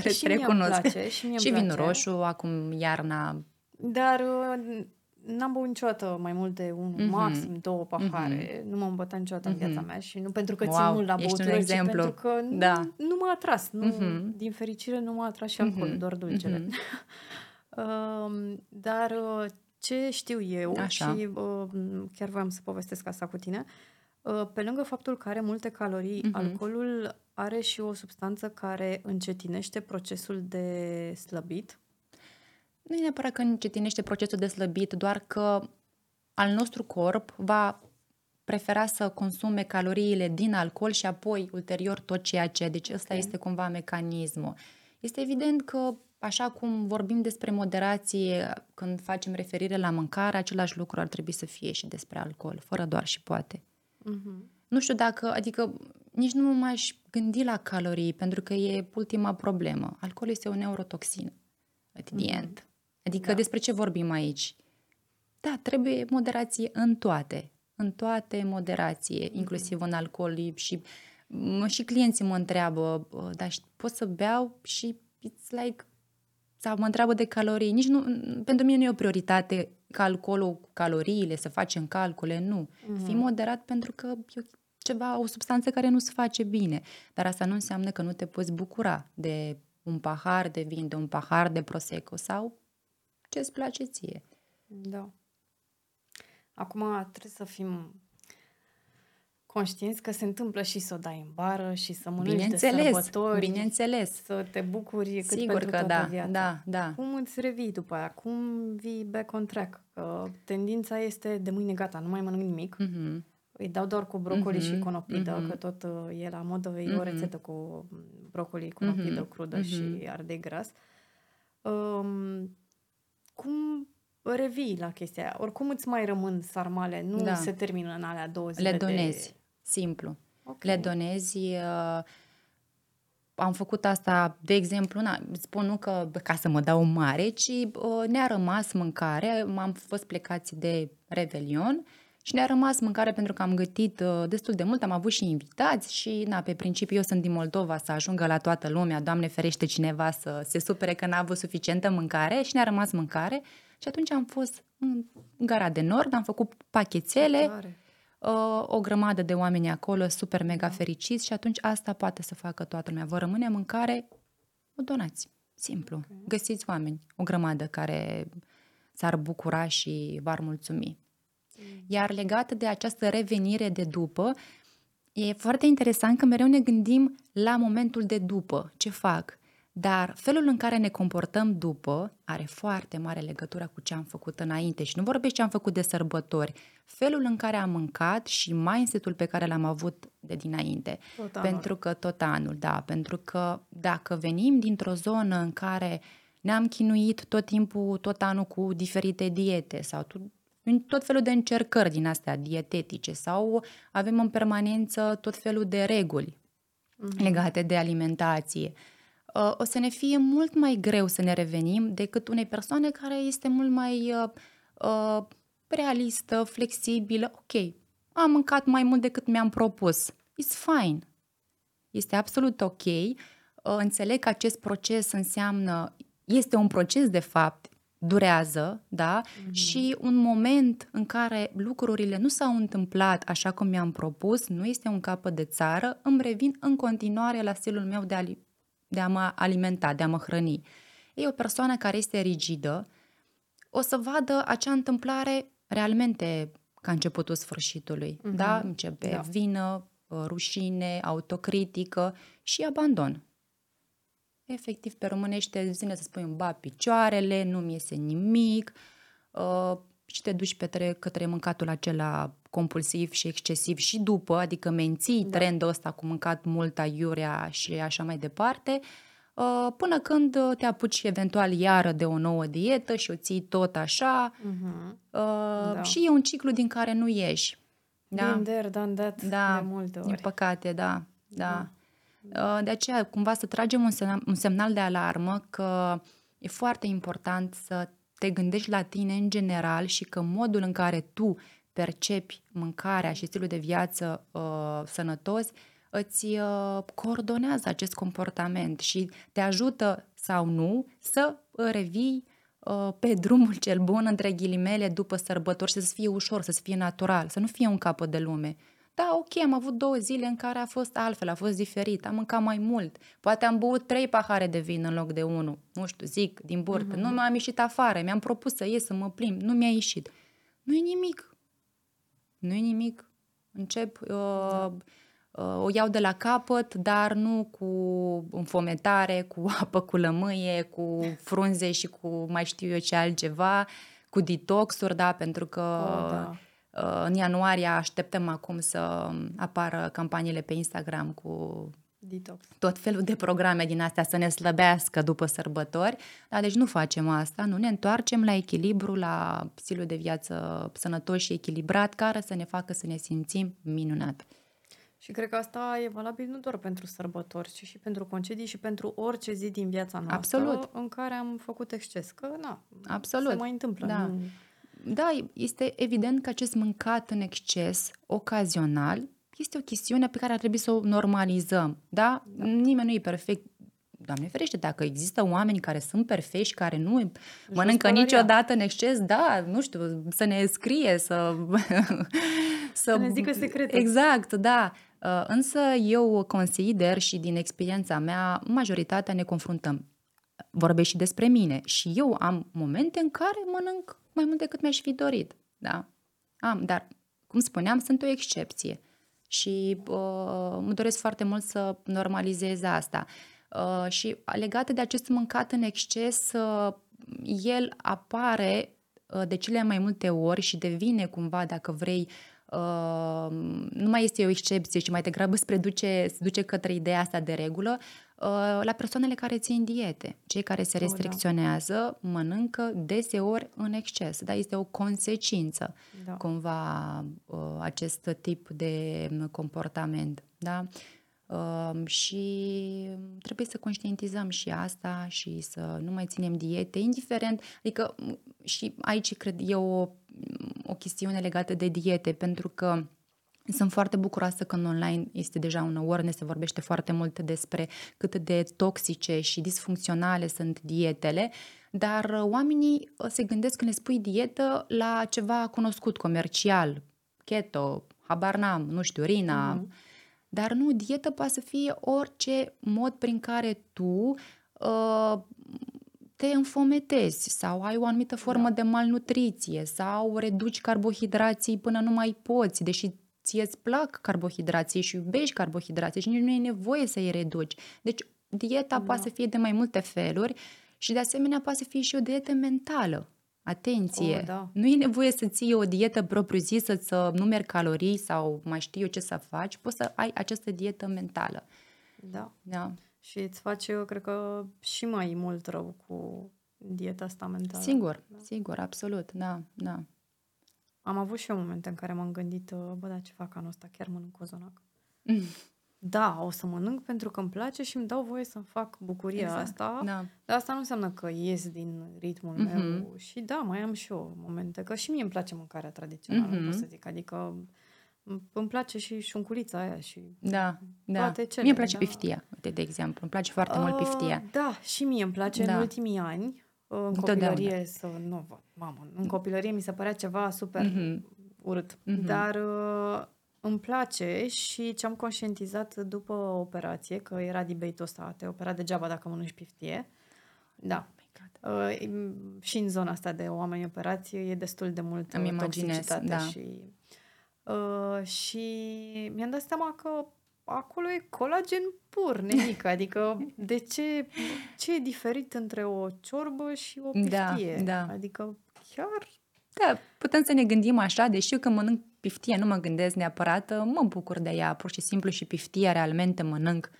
[LAUGHS] și, și mie place. Și, mie și vinul roșu, acum iarna. Dar uh, n-am băut niciodată mai mult de un, mm-hmm. maxim două pahare. Mm-hmm. Nu m-am bătat niciodată mm-hmm. în viața mhm. mea și nu pentru că wow, țin mult la băutură, ci pentru că da. nu, nu m-a atras. Nu, mm-hmm. Din fericire nu m-a atras și alcool, mm-hmm. doar dulcele. Mm-hmm. [LAUGHS] dar uh, ce știu eu Așa. și uh, chiar voiam să povestesc asta cu tine, uh, pe lângă faptul că are multe calorii, uh-huh. alcoolul are și o substanță care încetinește procesul de slăbit. Nu e neapărat că încetinește procesul de slăbit, doar că al nostru corp va prefera să consume caloriile din alcool și apoi ulterior tot ceea ce. Deci ăsta okay. este cumva mecanismul. Este evident că Așa cum vorbim despre moderație când facem referire la mâncare, același lucru ar trebui să fie și despre alcool, fără doar și poate. Uh-huh. Nu știu dacă, adică nici nu m-aș gândi la calorii, pentru că e ultima problemă. Alcoolul este o neurotoxină, at the uh-huh. end. Adică da. despre ce vorbim aici? Da, trebuie moderație în toate. În toate moderație, uh-huh. inclusiv în alcool și și clienții mă întreabă, dar pot să beau și it's like sau mă întreabă de calorii. Nici nu, pentru mine nu e o prioritate calculul cu caloriile, să facem calcule, nu. Mm-hmm. Fii moderat pentru că e ceva, o substanță care nu se face bine. Dar asta nu înseamnă că nu te poți bucura de un pahar de vin, de un pahar de prosecco sau ce-ți place ție. Da. Acum trebuie să fim conștienți că se întâmplă și să o dai în bară și să mănânci bineînțeles, de sărbători. Bineînțeles, Să te bucuri cât Sigur pentru că toată da, viața. da, da. Cum îți revii după aia? Cum vii back on track? Că tendința este de mâine gata, nu mai mănânc nimic. Mm-hmm. Îi dau doar cu brocoli mm-hmm. și conopidă, mm-hmm. că tot uh, e la modă, e mm-hmm. o rețetă cu brocoli, conopidă mm-hmm. crudă mm-hmm. și ardei gras. Um, cum revii la chestia aia? Oricum îți mai rămân sarmale, nu da. se termină în alea două zile Le donezi. De Simplu. Okay. Le donezi uh, am făcut asta, de exemplu, na, spun nu că ca să mă dau mare, ci uh, ne-a rămas mâncare, am fost plecați de Revelion și ne-a rămas mâncare pentru că am gătit uh, destul de mult, am avut și invitați și, na, pe principiu eu sunt din Moldova să ajungă la toată lumea, Doamne ferește cineva să se supere că n-a avut suficientă mâncare și ne-a rămas mâncare și atunci am fost în Gara de Nord, am făcut pachetele, uh, o grămadă de oameni acolo, super mega da. fericiți și atunci asta poate să facă toată lumea. Vă rămâne mâncare, o donați. Simplu. Okay. Găsiți oameni, o grămadă care s-ar bucura și v-ar mulțumi. Mm. Iar legat de această revenire de după, e foarte interesant că mereu ne gândim la momentul de după, ce fac. Dar felul în care ne comportăm după are foarte mare legătură cu ce am făcut înainte și nu vorbesc ce am făcut de sărbători, felul în care am mâncat și mindset-ul pe care l-am avut de dinainte. Tot anul. Pentru că tot anul, da, pentru că dacă venim dintr-o zonă în care ne-am chinuit tot timpul, tot anul cu diferite diete sau tot felul de încercări din astea dietetice sau avem în permanență tot felul de reguli mm-hmm. legate de alimentație. Uh, o să ne fie mult mai greu să ne revenim decât unei persoane care este mult mai uh, uh, realistă, flexibilă. Ok, am mâncat mai mult decât mi-am propus. It's fine. Este absolut ok. Uh, înțeleg că acest proces înseamnă, este un proces de fapt, durează, da? Mm-hmm. Și un moment în care lucrurile nu s-au întâmplat așa cum mi-am propus, nu este un capăt de țară, îmi revin în continuare la stilul meu de, a, de a mă alimenta, de a mă hrăni. E o persoană care este rigidă, o să vadă acea întâmplare realmente ca începutul sfârșitului, mm-hmm. da? Începe da. vină, rușine, autocritică și abandon efectiv pe românește zine să spui un ba picioarele, nu mi iese nimic uh, și te duci pe tre- către mâncatul acela compulsiv și excesiv și după, adică menții da. trendul ăsta cu mâncat mult aiurea și așa mai departe, uh, până când te apuci eventual iară de o nouă dietă și o ții tot așa uh-huh. uh, da. și e un ciclu din care nu ieși. Da? Been there, done that da, de multe ori. Din păcate, da. da. Uh-huh. Uh, de aceea, cumva să tragem un semnal, un semnal de alarmă că e foarte important să te gândești la tine în general și că modul în care tu percepi mâncarea și stilul de viață uh, sănătos îți uh, coordonează acest comportament și te ajută sau nu să revii uh, pe drumul cel bun, între ghilimele, după sărbători și să fie ușor, să fie natural, să nu fie un capăt de lume. Da, ok, am avut două zile în care a fost altfel, a fost diferit, am mâncat mai mult. Poate am băut trei pahare de vin în loc de unul. Nu știu, zic, din burtă. Uh-huh. Nu mi-am ieșit afară, mi-am propus să ies, să mă plimb. Nu mi-a ieșit. Nu e nimic. Nu e nimic. Încep, uh, uh, o iau de la capăt, dar nu cu înfometare, cu [LAUGHS] apă cu lămâie, cu frunze și cu mai știu eu ce altceva, cu detoxuri, da, pentru că... Oh, da în ianuarie așteptăm acum să apară campaniile pe Instagram cu Detox. tot felul de programe din astea să ne slăbească după sărbători. Da, deci nu facem asta, nu ne întoarcem la echilibru, la stilul de viață sănătos și echilibrat care să ne facă să ne simțim minunat. Și cred că asta e valabil nu doar pentru sărbători, ci și pentru concedii și pentru orice zi din viața noastră Absolut. în care am făcut exces. Că, na, Absolut. se mai întâmplă. Da. Nu da, este evident că acest mâncat în exces, ocazional, este o chestiune pe care ar trebui să o normalizăm. Da? da. Nimeni nu e perfect. Doamne ferește, dacă există oameni care sunt perfecti și care nu Just mănâncă niciodată în exces, da, nu știu, să ne scrie, să... [LAUGHS] să, să ne zică secrete. Exact, da. Uh, însă eu consider și din experiența mea, majoritatea ne confruntăm. Vorbesc și despre mine. Și eu am momente în care mănânc mai mult decât mi-aș fi dorit. Da? Am, dar, cum spuneam, sunt o excepție și uh, mă doresc foarte mult să normalizez asta. Uh, și legată de acest mâncat în exces, uh, el apare uh, de cele mai multe ori și devine cumva, dacă vrei, uh, nu mai este o excepție, ci mai degrabă spre duce, se duce către ideea asta de regulă, Uh, la persoanele care țin diete. Cei care se restricționează oh, da. mănâncă deseori în exces. Da, este o consecință da. cumva uh, acest tip de comportament. Da? Uh, și trebuie să conștientizăm și asta și să nu mai ținem diete, indiferent, adică și aici cred eu o, o chestiune legată de diete, pentru că sunt foarte bucuroasă că în online este deja un awareness, se vorbește foarte mult despre cât de toxice și disfuncționale sunt dietele, dar oamenii se gândesc când le spui dietă la ceva cunoscut, comercial, keto, habar n-am, nu știu, rina, mm-hmm. dar nu, dietă poate să fie orice mod prin care tu uh, te înfometezi sau ai o anumită formă da. de malnutriție sau reduci carbohidrații până nu mai poți, deși ție îți plac carbohidrații și iubești carbohidrații și nici nu e nevoie să îi reduci. Deci dieta da. poate să fie de mai multe feluri și de asemenea poate să fie și o dietă mentală. Atenție! Oh, da. Nu e nevoie să ții o dietă propriu-zisă, să numeri calorii sau mai știu eu ce să faci. Poți să ai această dietă mentală. Da. da. Și îți face, eu cred că, și mai mult rău cu dieta asta mentală. Sigur, da. sigur, absolut, da, da. Am avut și eu momente în care m-am gândit, uh, bă, da, ce fac anul ăsta? Chiar mănânc cozonac. Mm. Da, o să mănânc pentru că îmi place și îmi dau voie să-mi fac bucuria exact. asta. Da. Dar asta nu înseamnă că ies din ritmul mm-hmm. meu. Și da, mai am și eu momente. Că și mie îmi place mâncarea tradițională, mm-hmm. pot să zic. Adică îmi place și șunculița aia și da, da. toate cele. Mie îmi place da. piftia, uite, de exemplu. Îmi place foarte uh, mult piftia. Da, și mie îmi place da. în ultimii ani în copilărie să nu văd. Mamă, în copilărie mi se părea ceva super mm-hmm. urât. Mm-hmm. Dar uh, îmi place și ce am conștientizat după operație, că era debate-ul ăsta, te opera degeaba dacă mănânci piftie. Da. Uh, și în zona asta de oameni operație e destul de mult Îmi toxicitate da. și uh, și mi-am dat seama că acolo e colagen pur, nenică. [LAUGHS] Adică de ce, ce e diferit între o ciorbă și o da, piftie? Da, da. Adică chiar... Da, putem să ne gândim așa, deși eu când mănânc piftie nu mă gândesc neapărat, mă bucur de ea, pur și simplu și piftia realmente mănânc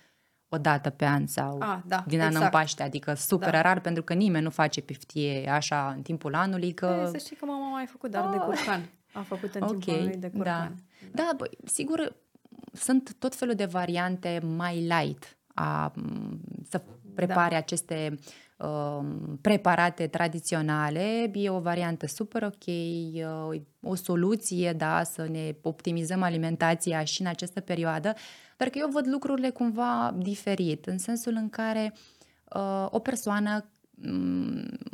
o dată pe an sau A, da, din an exact. în Paște, adică super da. rar pentru că nimeni nu face piftie așa în timpul anului. Că... E, să știi că mama a mai făcut, dar oh. de curcan. A făcut în okay, timpul anului de curcan. Da, da. da bă, sigur, sunt tot felul de variante mai light a, să prepare da. aceste uh, preparate tradiționale. E o variantă super ok, uh, o soluție, da, să ne optimizăm alimentația și în această perioadă, dar că eu văd lucrurile cumva diferit, în sensul în care uh, o persoană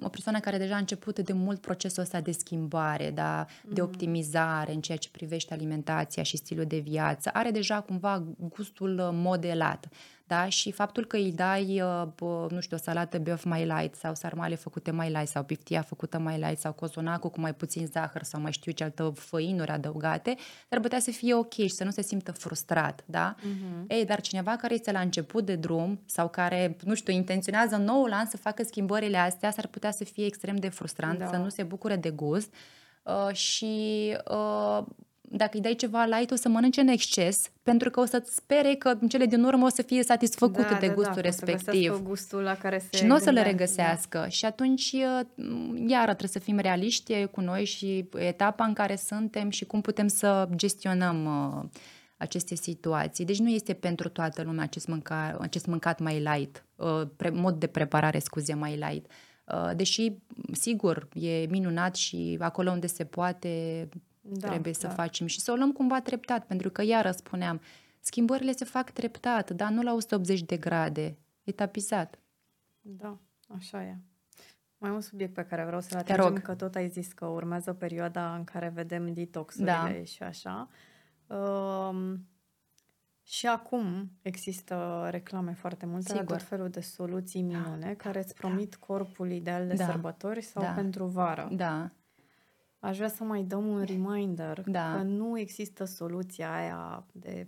o persoană care deja a început de mult procesul ăsta de schimbare, da, de mm. optimizare în ceea ce privește alimentația și stilul de viață, are deja cumva gustul modelat. Da? Și faptul că îi dai, uh, nu știu, o salată beef mai light sau sarmale făcute mai light sau piftia făcută mai light sau cozonacul cu mai puțin zahăr sau mai știu ce altă făinuri adăugate, ar putea să fie ok și să nu se simtă frustrat, da? Uh-huh. Ei, dar cineva care este la început de drum sau care, nu știu, intenționează noul an să facă schimbările astea, s-ar putea să fie extrem de frustrant, da. să nu se bucure de gust uh, și uh, dacă îi dai ceva light, o să mănânce în exces, pentru că o să-ți spere că în cele din urmă o să fie satisfăcut da, de da, gustul da, respectiv. Să gustul la care se Și nu o să le regăsească. Da. Și atunci, iară, trebuie să fim realiști cu noi și etapa în care suntem și cum putem să gestionăm uh, aceste situații. Deci nu este pentru toată lumea acest, mânca, acest mâncat mai light, uh, pre, mod de preparare, scuze, mai light. Uh, deși, sigur, e minunat și acolo unde se poate, da, trebuie să da. facem și să o luăm cumva treptat, pentru că, iară spuneam, schimbările se fac treptat, dar nu la 180 de grade, etapizat. Da, așa e. Mai un subiect pe care vreau să-l atingem, că tot ai zis că urmează perioada în care vedem detoxurile da. și așa. Um, și acum există reclame foarte multe Sigur. la tot felul de soluții minune da, care îți promit da. corpul ideal de da. sărbători sau da. pentru vară. Da. Aș vrea să mai dăm un reminder da. că nu există soluția aia de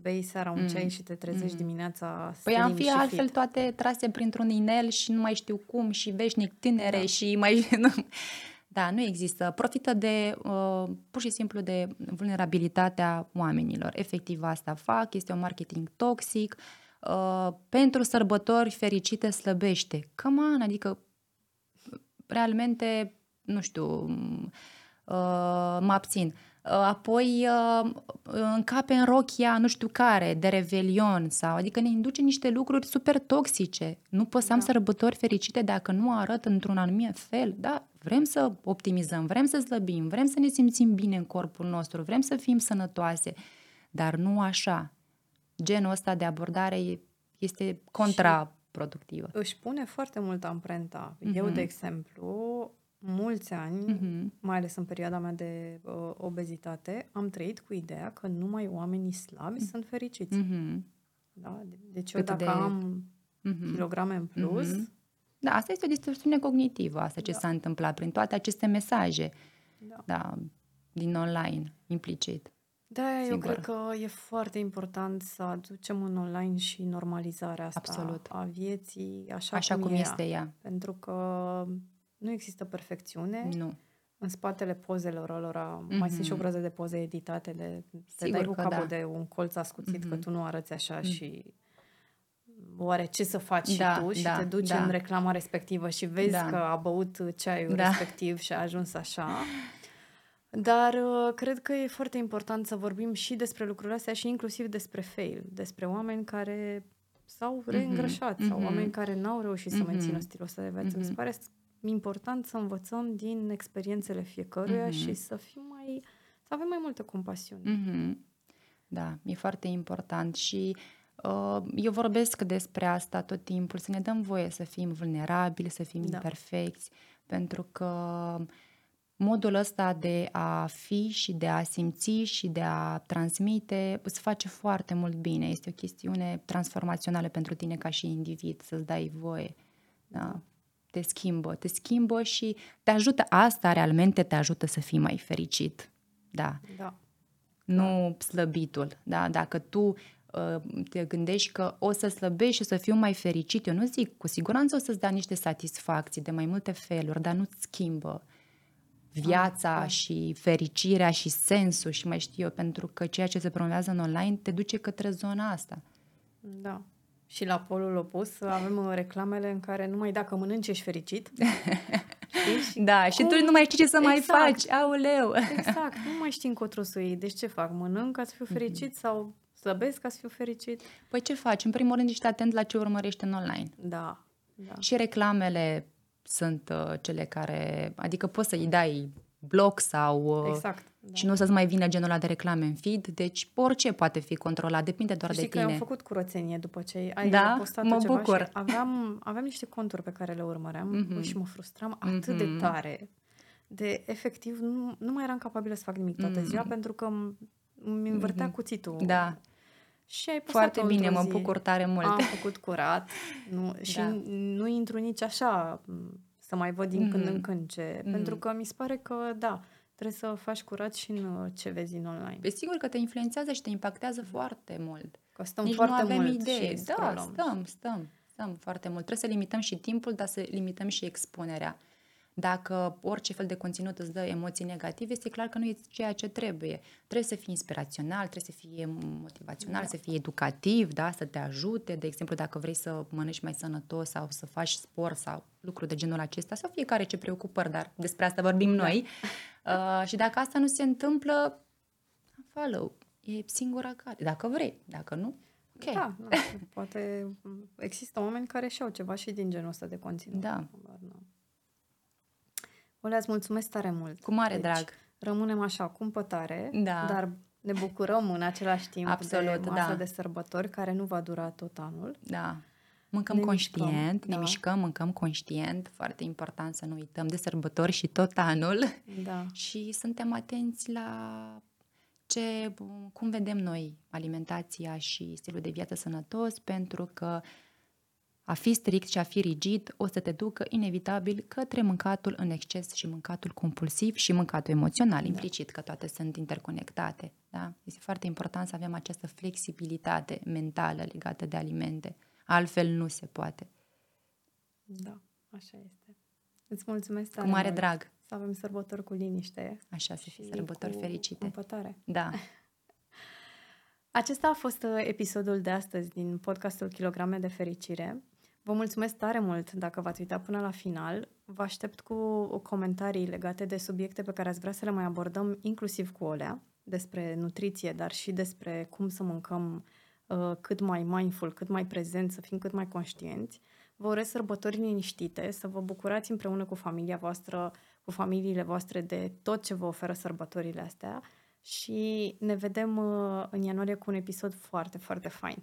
bei seara un mm. ceai și te trezești mm. dimineața Păi am fi altfel fit. toate trase printr-un inel și nu mai știu cum și veșnic tinere da. și mai... [LAUGHS] da, nu există. Profită de, uh, pur și simplu, de vulnerabilitatea oamenilor. Efectiv asta fac, este un marketing toxic. Uh, pentru sărbători fericite slăbește. Come on, adică realmente, nu știu, uh, mă abțin. apoi uh, încape în rochia nu știu care, de revelion sau, adică ne induce niște lucruri super toxice. Nu poți să am da. sărbători fericite dacă nu arăt într-un anumit fel. Da, vrem să optimizăm, vrem să slăbim, vrem să ne simțim bine în corpul nostru, vrem să fim sănătoase, dar nu așa. Genul ăsta de abordare este contraproductivă. Și își pune foarte mult amprenta. Mm-hmm. Eu, de exemplu, mulți ani, mm-hmm. mai ales în perioada mea de uh, obezitate, am trăit cu ideea că numai oamenii slabi mm-hmm. sunt fericiți. Mm-hmm. Da? Deci eu Cât dacă de... am mm-hmm. kilograme în plus... Mm-hmm. Da, asta este o distorsiune cognitivă, asta ce da. s-a întâmplat prin toate aceste mesaje da. Da, din online, implicit. Da, eu cred că e foarte important să aducem în online și normalizarea asta Absolut. a vieții așa, așa cum, cum este ea. Pentru că nu există perfecțiune. Nu. În spatele pozelor lor mm-hmm. mai sunt și o mhm. grăză de poze editate de te dai cu capul da. de un colț ascuțit mm-hmm. că mhm. tu nu arăți așa mm-hmm. și oare ce să faci da, și tu și da, te duci da. în reclama respectivă și vezi da. că a băut ceaiul da. respectiv și a ajuns așa. Dar uh, cred că e foarte important să vorbim și despre lucrurile astea și inclusiv despre fail, despre oameni care s-au mhm. reîngrășat mm-hmm. sau oameni care n-au reușit mm-hmm. să mențină stilul ăsta de viață. Mm-hmm. Mi se pare important să învățăm din experiențele fiecăruia mm-hmm. și să fim mai să avem mai multă compasiune. Mm-hmm. Da, e foarte important și uh, eu vorbesc despre asta tot timpul, să ne dăm voie să fim vulnerabili, să fim da. imperfecți, pentru că modul ăsta de a fi și de a simți și de a transmite îți face foarte mult bine. Este o chestiune transformațională pentru tine ca și individ, să-ți dai voie. Da? Te schimbă, te schimbă și te ajută, asta realmente te ajută să fii mai fericit. Da. da. Nu da. slăbitul. Da? Dacă tu uh, te gândești că o să slăbești și să fiu mai fericit, eu nu zic, cu siguranță o să-ți dea niște satisfacții de mai multe feluri, dar nu-ți schimbă viața ah, și fericirea și sensul și mai știu eu, pentru că ceea ce se promovează în online te duce către zona asta. Da. Și la polul opus avem uh, reclamele în care numai dacă mănânci ești fericit. [LAUGHS] Și da, și tu nu mai știi ce să exact. mai faci, auleu. Exact, [LAUGHS] nu mai știi încotro să iei. Deci ce fac? Mănânc ca să fiu fericit mm-hmm. sau slăbesc ca să fiu fericit? Păi ce faci? În primul rând ești atent la ce urmărești în online. Da. da. Și reclamele sunt uh, cele care, adică poți să-i dai bloc sau... Uh, exact. Da. Și nu o să-ți mai vină genul ăla de reclame în feed, deci orice poate fi controlat, depinde doar Știi de tine. că am făcut curățenie după ce ai da? postat mă ceva bucur. Și aveam, aveam niște conturi pe care le urmăream mm-hmm. și mă frustram atât mm-hmm. de tare de efectiv nu, nu mai eram capabilă să fac nimic toată mm-hmm. ziua pentru că mi învârtea mm-hmm. cuțitul. Da. Și ai Foarte bine, mă bucur tare mult. Am făcut curat nu, [LAUGHS] și da. nu intru nici așa să mai văd din mm-hmm. când în când ce. Mm-hmm. Pentru că mi se pare că, da, trebuie să faci curat și în uh, ce vezi în online. Pe sigur că te influențează și te impactează foarte mult. Că stăm Nici foarte nu avem mult idee. Da, stăm, stăm, stăm foarte mult. Trebuie să limităm și timpul, dar să limităm și expunerea. Dacă orice fel de conținut îți dă emoții negative, este clar că nu e ceea ce trebuie. Trebuie să fie inspirațional, trebuie să fie motivațional, da. să fie educativ, da? să te ajute. De exemplu, dacă vrei să mănânci mai sănătos sau să faci sport sau lucruri de genul acesta, sau fiecare ce preocupări, dar despre asta vorbim da. noi. [LAUGHS] Uh, și dacă asta nu se întâmplă, follow. E singura care. Dacă vrei, dacă nu, ok. Da, da, poate există oameni care și-au ceva și din genul ăsta de conținut. Da. Olea, îți mulțumesc tare mult. Cu mare deci, drag. Rămânem așa, cumpătare, da. dar ne bucurăm în același timp Absolut, de masă da. de sărbători, care nu va dura tot anul. Da. Mâncăm ne conștient, mișcăm, ne da. mișcăm, mâncăm conștient, foarte important să nu uităm de sărbători și tot anul. Da. [LAUGHS] Și suntem atenți la ce, cum vedem noi alimentația și stilul de viață sănătos, pentru că a fi strict și a fi rigid o să te ducă inevitabil către mâncatul în exces și mâncatul compulsiv și mâncatul emoțional, da. implicit că toate sunt interconectate. Da? Este foarte important să avem această flexibilitate mentală legată de alimente. Altfel nu se poate. Da, așa este. Îți mulțumesc tare Cu mare mult. drag. Să avem sărbători cu liniște. Așa să fie sărbători fericite. Împătare. Da. [LAUGHS] Acesta a fost uh, episodul de astăzi din podcastul Kilograme de Fericire. Vă mulțumesc tare mult dacă v-ați uitat până la final. Vă aștept cu comentarii legate de subiecte pe care ați vrea să le mai abordăm, inclusiv cu Olea, despre nutriție, dar și despre cum să mâncăm uh, cât mai mindful, cât mai prezent, să fim cât mai conștienți. Vă urez sărbători liniștite, să vă bucurați împreună cu familia voastră, cu familiile voastre de tot ce vă oferă sărbătorile astea și ne vedem uh, în ianuarie cu un episod foarte, foarte fain.